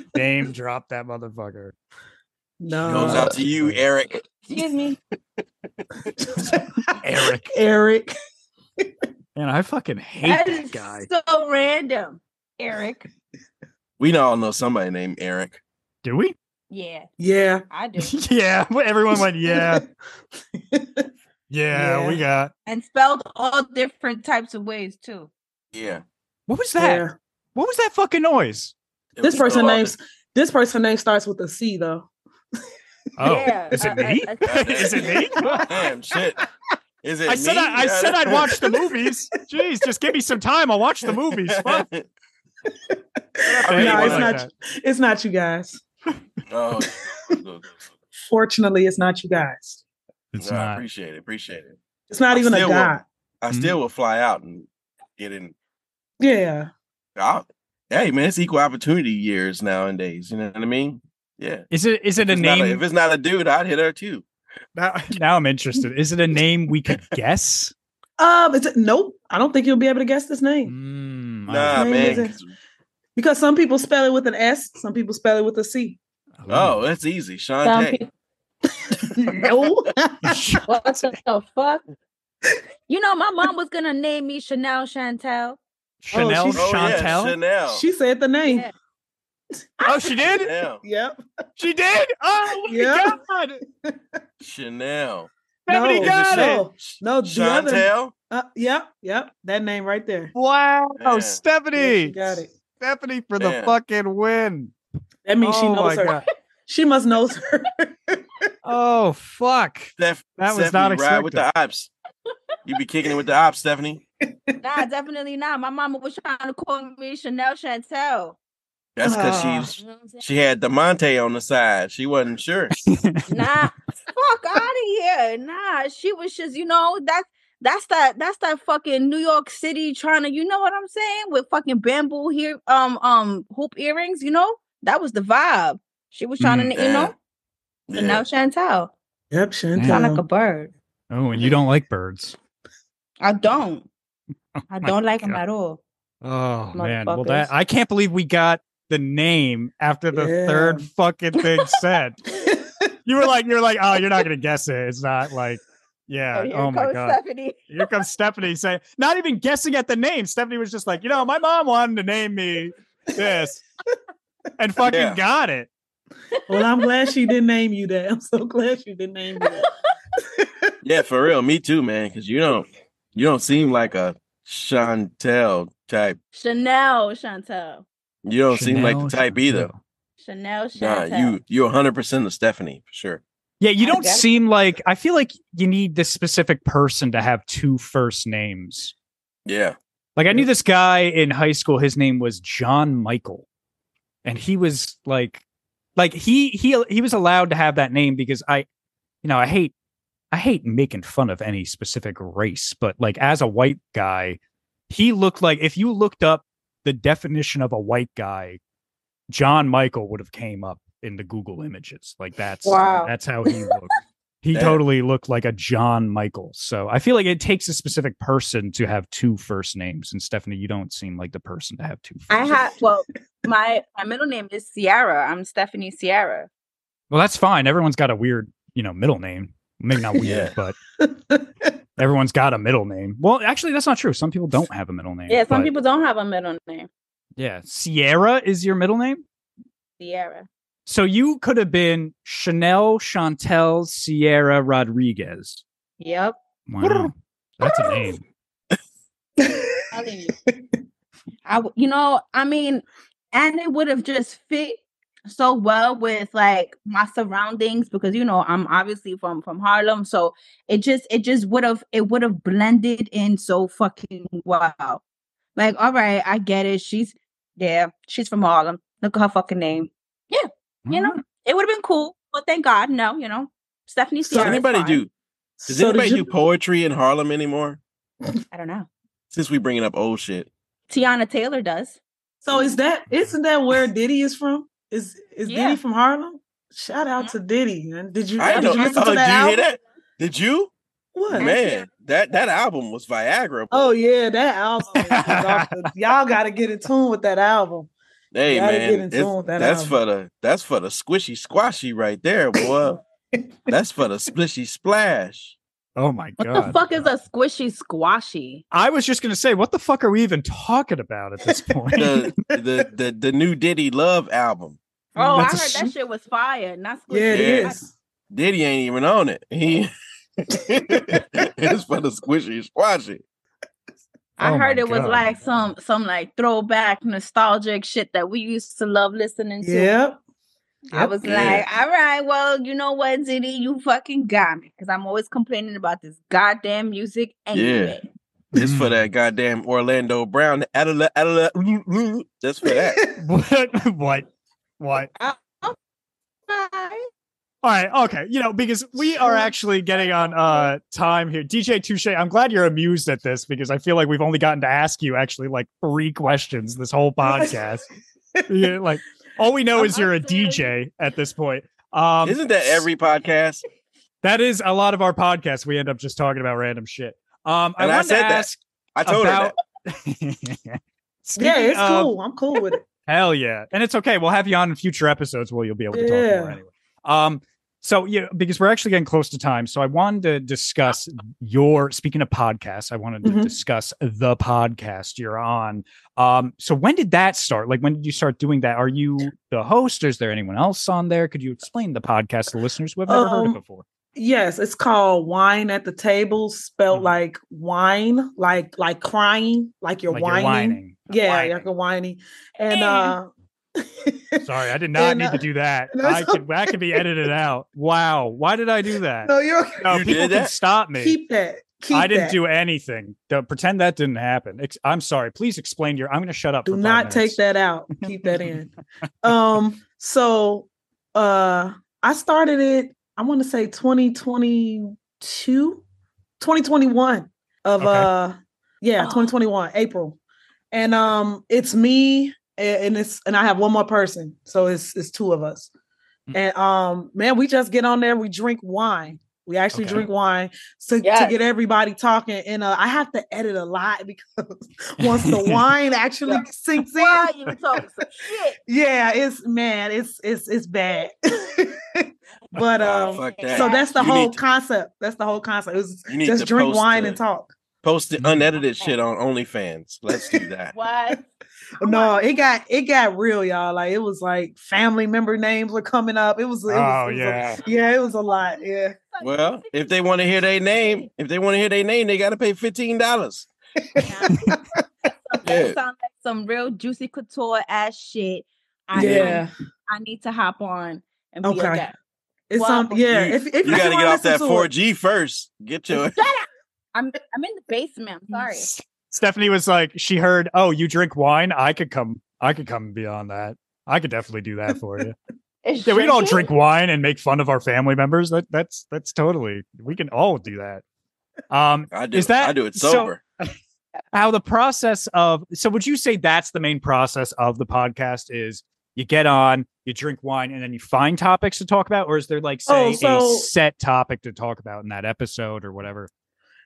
Name drop that motherfucker. no, Goes out to you, Eric. excuse me. Eric. Eric. Man, I fucking hate That that is guy. so random. Eric. We all know somebody named Eric. Do we? Yeah, Yeah. I do. yeah. Everyone went, yeah, yeah, Yeah. we got. and spelled all different types of ways too. Yeah. What was that? Yeah. What was that fucking noise? It This person so names this person name starts with a C though. Oh, Yeah, is it uh, me? uh, is it me? Damn shit. Is it I said me? I, I said I'd watch the movies. Jeez, just give me some time. I'll watch the movies. Fuck. No, no, it's like not. that. It's not you guys. oh, Fortunately, it's not you guys. It's no, I not. appreciate it. Appreciate it. It's not I even a still will- guy. I hmm? still will fly out and get in. Yeah. I'll, hey man, it's equal opportunity years nowadays. You know what I mean? Yeah. Is it is it a If it's not name? if it's not a dude, I'd hit her too. Now, now I'm interested. Is it a name we could guess? Um. It's nope. I don't think you'll be able to guess this name Mm, Nah, name man. because some people spell it with an S. Some people spell it with a C. Oh, that's easy. Some Shantae. people- no. what the fuck? You know, my mom was gonna name me Chanel Chantel. Chanel she's- Oh, yeah, Chantel. Chanel. she said the name. Yeah. Oh, she did. Chanel. Yep. She did. Oh my Yeah. god. Chanel. Stephanie No, got it. no, no. Chantel. Uh, yep. Yep. That name right there. Wow, Yeah. Yeah, Stephanie. she got it. Stephanie for the fucking win. That means she Oh knows her. God. She must know her. Oh fuck. Steph, That was Stephanie, not ride with the ops. You be kicking it with the ops, Stephanie. Nah, definitely not. My mama was trying to call me Chanel Chantel. That's because Ah. she's You know what I'm saying? she had DeMonte on the side. She wasn't sure. Nah, fuck out of here. Nah, she was just, you know, that that's that that's that fucking New York City trying to, you know what I'm saying, with fucking bamboo here, um, um, hoop earrings. You know, that was the vibe. She was trying Mm, to, you know, Yeah. Chanel Chantel, Yep. sound like a bird. Oh, and you don't like birds. I don't. I don't like them at all. Oh man. Well that I can't believe we got the name after the Yeah. third fucking thing said. You were like, you were like, oh, you're not gonna guess it. It's not like, yeah. Oh, here Oh, my god. Stephanie. Here comes Stephanie saying, not even guessing at the name. Stephanie was just like, you know, my mom wanted to name me this, and fucking Yeah. got it. well, I'm glad she didn't name you that. I'm so glad she didn't name you that. Yeah, for real. Me too, man. Because you don't you don't seem like a Chantel type. Chanel Chantel. You don't seem like the Chanel type either. Chantel. Chanel Nah, you you're 100 percent of Stephanie for sure. Yeah, you don't seem like I feel like you need this specific person to have two first names. Yeah, Like I knew this guy in high school. His name was John Michael, and he was like, like he he he was allowed to have that name because I, you know, I hate I hate making fun of any specific race, but like as a white guy, he looked like if you looked up the definition of a white guy, John Michael would have came up in the Google images. Like that's Wow. that's how he looked. He totally looked like a John Michael. So I feel like it takes a specific person to have two first names. And Stephanie, you don't seem like the person to have two first I have well, my my middle name is Sierra. I'm Stephanie Sierra. Well, that's fine. Everyone's got a weird, you know, middle name. Maybe not weird, Yeah. but everyone's got a middle name. Well, actually, that's not true. Some people don't have a middle name. Yeah, some but- people don't have a middle name. Yeah, Sierra is your middle name. Sierra. So you could have been Chanel Chantel Sierra Rodriguez. Yep. Wow, that's a name. telling you. I, w- you know, I mean, and it would have just fit so well with like my surroundings because you know I'm obviously from from Harlem, so it just it just would have it would have blended in so fucking well. Like, all right, I get it. She's yeah, she's from Harlem. Look at her fucking name. Yeah you know, mm-hmm. it would have been cool, but thank God, no. You know, Stephanie. does Sierra is anybody do? Does So did anybody you- do poetry in Harlem anymore? I don't know. Since we bringing up old shit, Teyana Taylor does. So is that isn't that where Diddy is from? Is is Yeah. Diddy from Harlem? Shout out mm-hmm. to Diddy. Did you I did know. you listen Oh, to did that you hear that? Did you? What? Man, that that album was Viagra. Oh yeah, that album. is off the- y'all got to get in tune with that album. hey gotta get in man, tune with that that's album. for the that's for the squishy squashy right there, boy. that's for the splishy splash. Oh my What god. What the fuck is a squishy squashy? I was just gonna say, what the fuck are we even talking about at this point? The the the the new Diddy Love album. Oh, I heard s- that shit was fire. Not squishy. Yeah, it Yeah. is. Diddy ain't even on it. He it's for the squishy squashy. I Oh heard my it was God. like some some like throwback nostalgic shit that we used to love listening to. Yep. I was Yeah. like, all right, well, you know what, Diddy, you fucking got me. Because I'm always complaining about this goddamn music anyway. It's for Mm. that goddamn Orlando Brown. Adela, Adela, That's for that. what? What? What? Alright. All right, okay. You know, because we are actually getting on uh time here. DJ TuShay, I'm glad you're amused at this because I feel like we've only gotten to ask you actually like three questions this whole podcast. yeah, like all we know is you're a I'm serious. DJ at this point. Um Isn't that every podcast? that is a lot of our podcasts. We end up just talking about random shit. Um I And I wanted said to that. I told her about that. Yeah, it's of- cool. I'm cool with it. Hell yeah. And it's okay. We'll have you on in future episodes where you'll be able to talk more Yeah. anyway. Um, so yeah, because we're actually getting close to time. So I wanted to discuss your speaking of podcasts, I wanted to Mhm. discuss the podcast you're on. Um, so when did that start? Like when did you start doing that? Are you the host? Is there anyone else on there? Could you explain the podcast to listeners who have never heard Um, it before? Yes, it's called Wine at the Table, spelled Mhm. like wine, like like crying, like you're Like whining. you're whining. Yeah, Whining. like a whining. And uh Sorry, I did not And, need uh, to do that. no, I it's could that could be edited out. Wow. Why did I do that? No, you're No, You people did can that? stop me. keep that. Keep I didn't that. do anything. Don't pretend that didn't happen. Ex- I'm sorry. Please explain your. I'm going to shut up. do for five not take that out keep that in um so uh i started it i want to say 2022 2021 of Okay. uh yeah Oh. 2021 april and um it's me a- and it's and i have one more person so it's it's two of us Mm. and um man we just get on there we drink wine we actually Okay. drink wine to, to get everybody talking and uh, i have to edit a lot because once the wine actually sinks in Why you talking some shit? yeah it's man it's it's it's bad but Oh, um fuck that. so that's the You whole need to- concept that's the whole concept it's You need just drink wine the- and talk Post the unedited shit on OnlyFans. Let's do that. What? Oh, no it got it got real y'all like it was like family member names were coming up it was, it was Oh it was a- yeah. yeah it was a lot yeah Well, if they want to hear their name, if they want to hear their name, they got to pay fifteen dollars. That Yeah. sounds like some real juicy couture ass shit. I yeah I need to hop on and be Okay. a guest. It's Well, some yeah. You- if if You got to get off that 4G first. Get your Shut up. I'm I'm in the basement. I'm sorry. S- Stephanie was like, she heard, oh, you drink wine. I could come. I could come beyond that. I could definitely do that for you. It's yeah, we don't drink wine and make fun of our family members. That that's that's totally. We can all do that. Um, I do. Is that- I do it so- sober. how the process of so would you say that's the main process of the podcast is you get on you drink wine and then you find topics to talk about or is there like say Oh, so- a set topic to talk about in that episode or whatever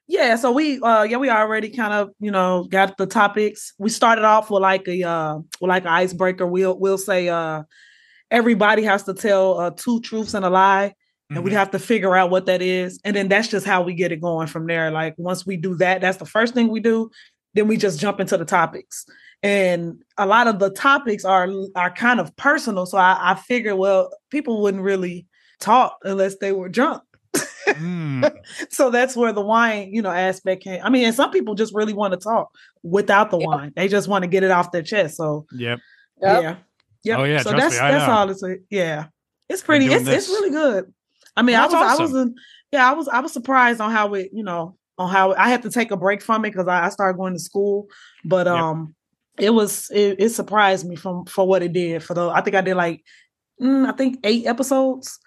Yeah, so we uh yeah, we already kind of, you know, got the topics. We started off with like a uh with like an icebreaker. We'll we'll say uh everybody has to tell uh two truths and a lie. And we'd Mhm. have to figure out what that is. And then that's just how we get it going from there. Like once we do that, that's the first thing we do. Then we just jump into the topics. And a lot of the topics are are kind of personal. So I, I figure, well, people wouldn't really talk unless they were drunk. Mm. so that's where the wine, you know, aspect came. I mean, and some people just really want to talk without the Yeah. wine. They just want to get it off their chest. So yep Yep. yeah. Yep. Oh, yeah, So trust that's me, I that's know. all it's yeah. It's pretty, doing it's it's really good. I mean, That's I was I awesome. was yeah, I was I was surprised on how it, you know, on how I had to take a break from it because I, I started going to school. But Yep. um it was it, it surprised me from for what it did for the I think I did like mm, I think eight episodes.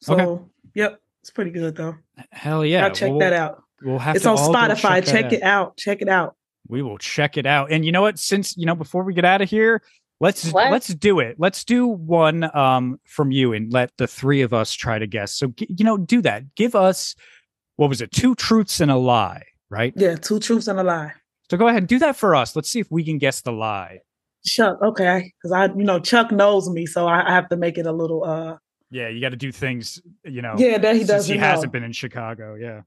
So Okay. yep, it's pretty good though. hell yeah I'll check We'll- that out. we'll have It's to on Spotify. that Check, it out. Check it out. we will check it out and you know what since you know before we get out of here let's What? let's do it let's do one um from you and let the three of us try to guess so you know do that give us what was it two truths and a lie right Yeah, two truths and a lie. so go ahead and do that for us let's see if we can guess the lie Chuck, okay, because I, you know, Chuck knows me, so I, I have to make it a little. uh yeah you got to do things you know Yeah, that he doesn't he hasn't been in chicago yeah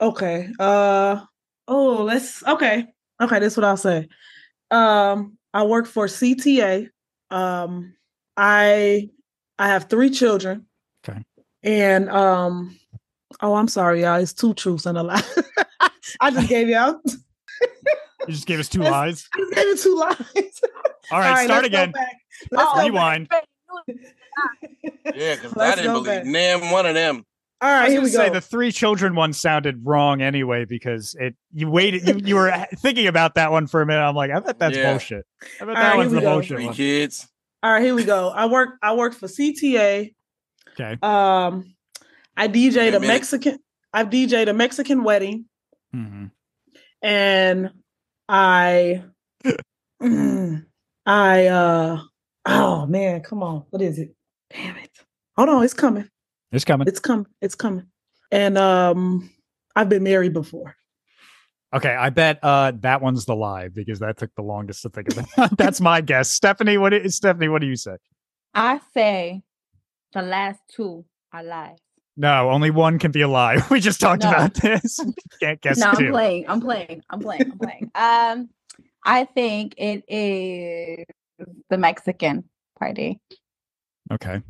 Okay. Uh oh, let's okay. Okay, this is what I'll say. Um, I work for CTA. Um, I I have three children. Okay. And um, oh, I'm sorry, y'all. It's two truths and a lie. I just gave y'all. you just gave us two lies I just gave you two lies. all right, start let's go again back. Let's Oh, go back. rewind Yeah, because I didn't believe back. damn one of them. All right, I was here we say go. the three children one sounded wrong anyway because it you waited you, you were thinking about that one for a minute. I'm like, I bet that's Yeah. bullshit. I bet All that right, one's the we go. bullshit Three one. kids. All right, here we go. I work. I work for CTA. Okay. Um, I Wait DJ'd a a. Mexican. I've DJ'd a Mexican wedding, hmm and I, I. uh Oh man, come on. What is it? Damn it! Hold on, it's coming. It's coming. It's coming. It's coming. And um, I've been married before. Okay, I bet uh that one's the lie because that took the longest to think of that's my guess. Stephanie, what is Stephanie? What do you say? I say the last two are lies. No, only one can be a lie. We just talked No. about this. Can't guess no, I'm playing. I'm playing. I'm playing. I'm playing. Um, I think it is the Mexican party. Okay,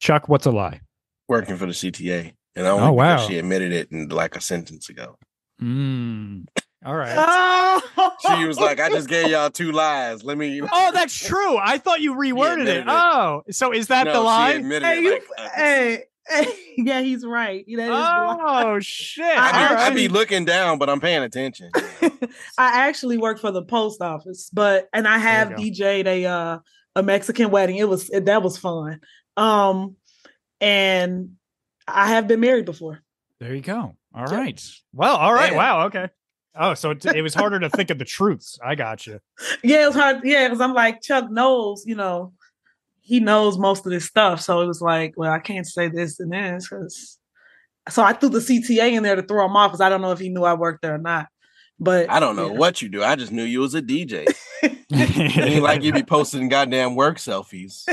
Chuck, what's a lie? Working for the CTA. And only Oh, wow. she admitted it in like a sentence ago. Mm. All right. Oh, She was like, I just gave y'all two lies. Let me Oh, that's true. I thought you reworded it. it. Oh, so is that No, the she lie? admitted Hey, it you, like, uh, hey, hey, yeah, he's right. That is the. Oh shit! I I, be, All I be looking down, but I'm paying attention. I actually work for the post office, but and I have go. DJ'd a uh, a Mexican wedding. It was it, that was fun. Um, and I have been married before. There you go. All Yeah. right. Well, all right. Damn. Wow. Okay. Oh, so it, it was harder to think of the truths. I got you. Yeah, it was hard. Yeah, because I'm like Chuck knows, you know, he knows most of this stuff. So it was like, well, I can't say this and this because. So I threw the CTA in there to throw him off because I don't know if he knew I worked there or not. But I don't know yeah. what you do. I just knew you was a DJ. It ain't like you be posting goddamn work selfies.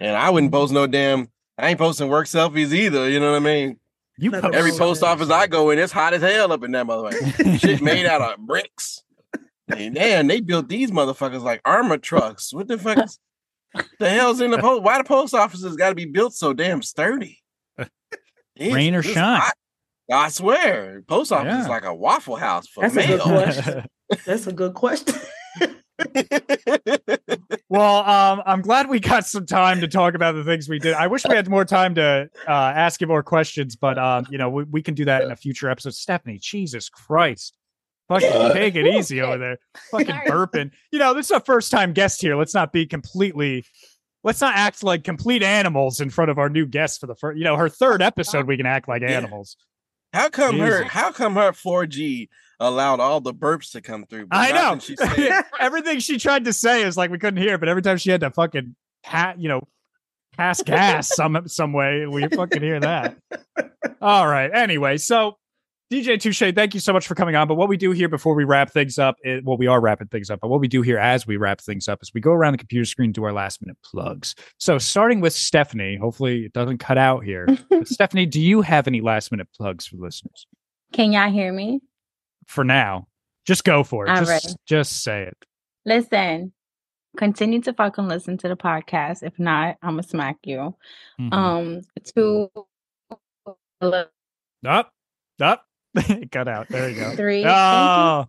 And I wouldn't post no damn. I ain't posting work selfies either. You know what I mean? You post Every post office I go in, it's hot as hell up in that motherfucker. Shit made out of bricks. And damn, they built these motherfuckers like armor trucks. What the fuck? Is, the hell's in the post? Why the post offices got to be built so damn sturdy? It's- Rain or shine. hot. I swear, post office Yeah. is like a waffle house for That's a good mail. question. That's a good question. Well, um, I'm glad we got some time to talk about the things we did. I wish we had more time to uh, ask you more questions, but um, you know, we, we can do that in a future episode. Stephanie, Jesus Christ. Fucking take it easy over there. Fucking burping. You know, this is a first time guest here. Let's not be completely let's not act like complete animals in front of our new guest for the first you know, her third episode we can act like Yeah. animals. How come her? How come her 4G allowed all the burps to come through? but I know. She said, Everything she tried to say is like we couldn't hear, but every time she had to fucking pat, you know, pass gas some some way, we fucking hear that. All right. Anyway, so DJ TuShay, thank you so much for coming on. But what we do here before we wrap things up, is, well, we are wrapping things up, but what we do here as we wrap things up is we go around the computer screen do our last minute plugs. So starting with Stephanie, hopefully it doesn't cut out here. Stephanie, do you have any last minute plugs for listeners? Can y'all hear me? For now, just go for it. All just, right. just say it. Listen, continue to fucking listen to the podcast. If not, I'm gonna smack you. Mhm. Um, two, Up, up. It cut out. There you go. three. Oh.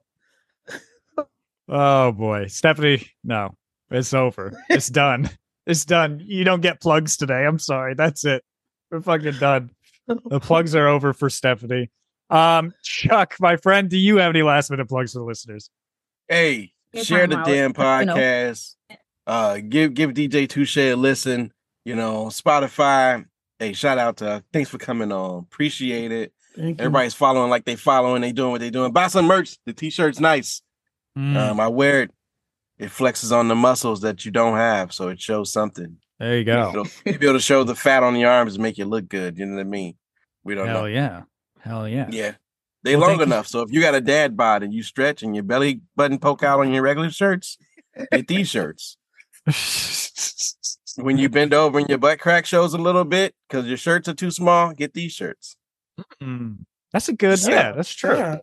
oh boy, Stephanie. No, it's over. It's done. It's done. You don't get plugs today. I'm sorry. That's it. We're fucking done. The plugs are over for Stephanie. Um, Chuck, my friend, do you have any last minute plugs for the listeners? "Hey, You're share the damn you know. podcast. Uh, give give DJ TuShay a listen. You know, Spotify. Hey, shout out to. Thanks for coming on. Appreciate it. Everybody's following like they following. They doing what they doing. Buy some merch. The t-shirt's nice. Mm, Um, I wear it. It flexes on the muscles that you don't have, so it shows something. there you go. it'll, maybe it'll show the fat on your arms and make you look good. You know what I mean? We don't know. Hell know. yeah. Hell yeah. Yeah. They Well, long thank you. enough. So if you got a dad bod and you stretch and your belly button poke out on your regular shirts, get these shirts. When you bend over and your butt crack shows a little bit because your shirts are too small, get these shirts. Mm, that's a good. Just Yeah, that's true. Yeah.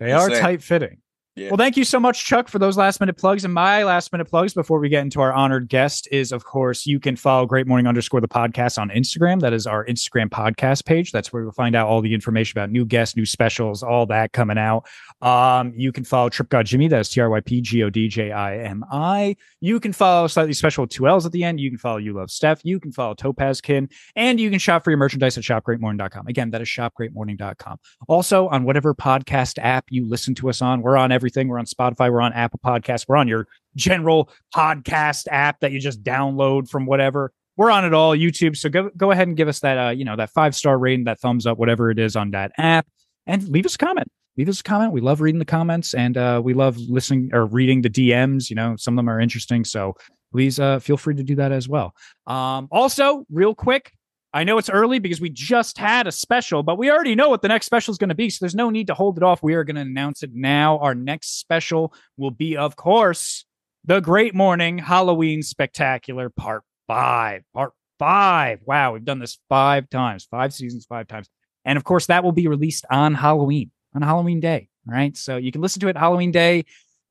They are tight fitting. Yeah. Well, thank you so much, Chuck, for those last minute plugs. And my last minute plugs before we get into our honored guest is, of course, you can follow Great Morning underscore the podcast on Instagram. That is our Instagram podcast page. That's where you'll find out all the information about new guests, new specials, all that coming out. Um, you can follow Trip God Jimmy. That's T R Y P G O D J I M I. You can follow Slightly Special with two L's at the end. You can follow You Love Steph. You can follow Topaz Kin. And you can shop for your merchandise at shopgreatmorning.com. Again, that is shopgreatmorning.com. Also, on whatever podcast app you listen to us on, we're on everything. We're on Spotify, we're on Apple Podcasts, we're on your general podcast app that you just download from whatever. We're on it all, YouTube. So go go ahead and give us that uh, you know, that five star rating, that thumbs up, whatever it is on that app, and leave us a comment. Leave us a comment. We love reading the comments and uh, we love listening or reading the DMs. You know, some of them are interesting. So please uh, feel free to do that as well. Um, also, real quick, I know it's early because we just had a special, but we already know what the next special is going to be. So there's no need to hold it off. We are going to announce it now. Our next special will be, of course, the Great Morning Halloween Spectacular Part 5. Part 5. Wow, we've done this five times, five seasons, five times. And of course, that will be released on Halloween, on Halloween Day. Right. So you can listen to it Halloween Day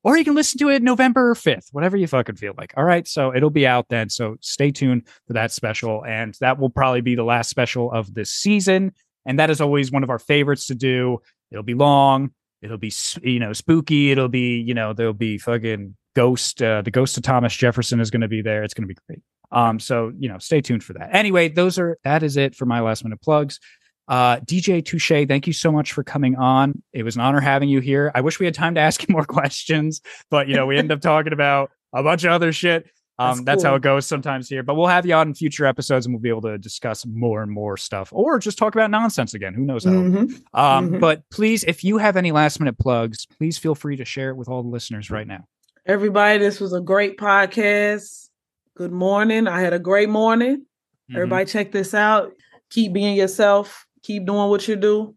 or you can listen to it November 5th, whatever you fucking feel like. All right. So it'll be out then. So stay tuned for that special. And that will probably be the last special of this season. And that is always one of our favorites to do. It'll be long. It'll be, you know, spooky. It'll be, you know, there'll be fucking ghost. Uh, the ghost of Thomas Jefferson is going to be there. It's going to be great. Um, so, you know, stay tuned for that. Anyway, those are, that is it for my last minute plugs. Uh, DJ TuShay, thank you so much for coming on. It was an honor having you here. I wish we had time to ask you more questions, but you know, we end up talking about a bunch of other shit. Um, That's that's how it goes sometimes here, but we'll have you on in future episodes and we'll be able to discuss more and more stuff or just talk about nonsense again. Who knows how? Mhm. Um, Mhm. but please, if you have any last minute plugs, please feel free to share it with all the listeners right now. Everybody, this was a great podcast. Good morning. I had a great morning. Mhm. Everybody, check this out. Keep being yourself. Keep doing what you do.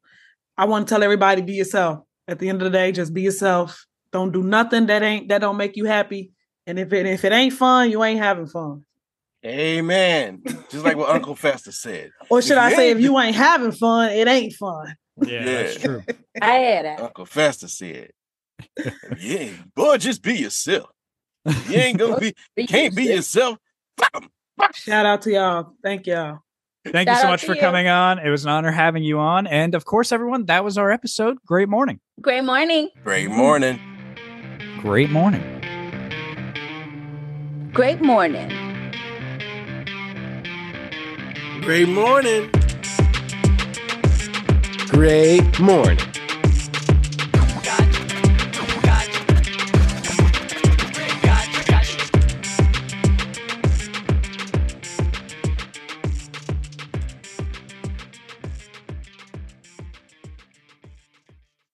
I want to tell everybody be yourself. At the end of the day, just be yourself. Don't do nothing that ain't that don't make you happy. And if it if it ain't fun, you ain't having fun. Amen. Just like what Uncle Fester said. Or should If I say, if you ain't having fun, it ain't fun. Yeah, that's true. I had that. Uncle Fester said. yeah, boy, just be yourself. You ain't gonna be can't be yourself. Shout out to y'all. Thank y'all. Thank you so much for you. coming on. It was an honor having you on. And of course, everyone, that was our episode. Great morning. Great morning. Great morning. Great morning. Great morning. Great morning. Great morning.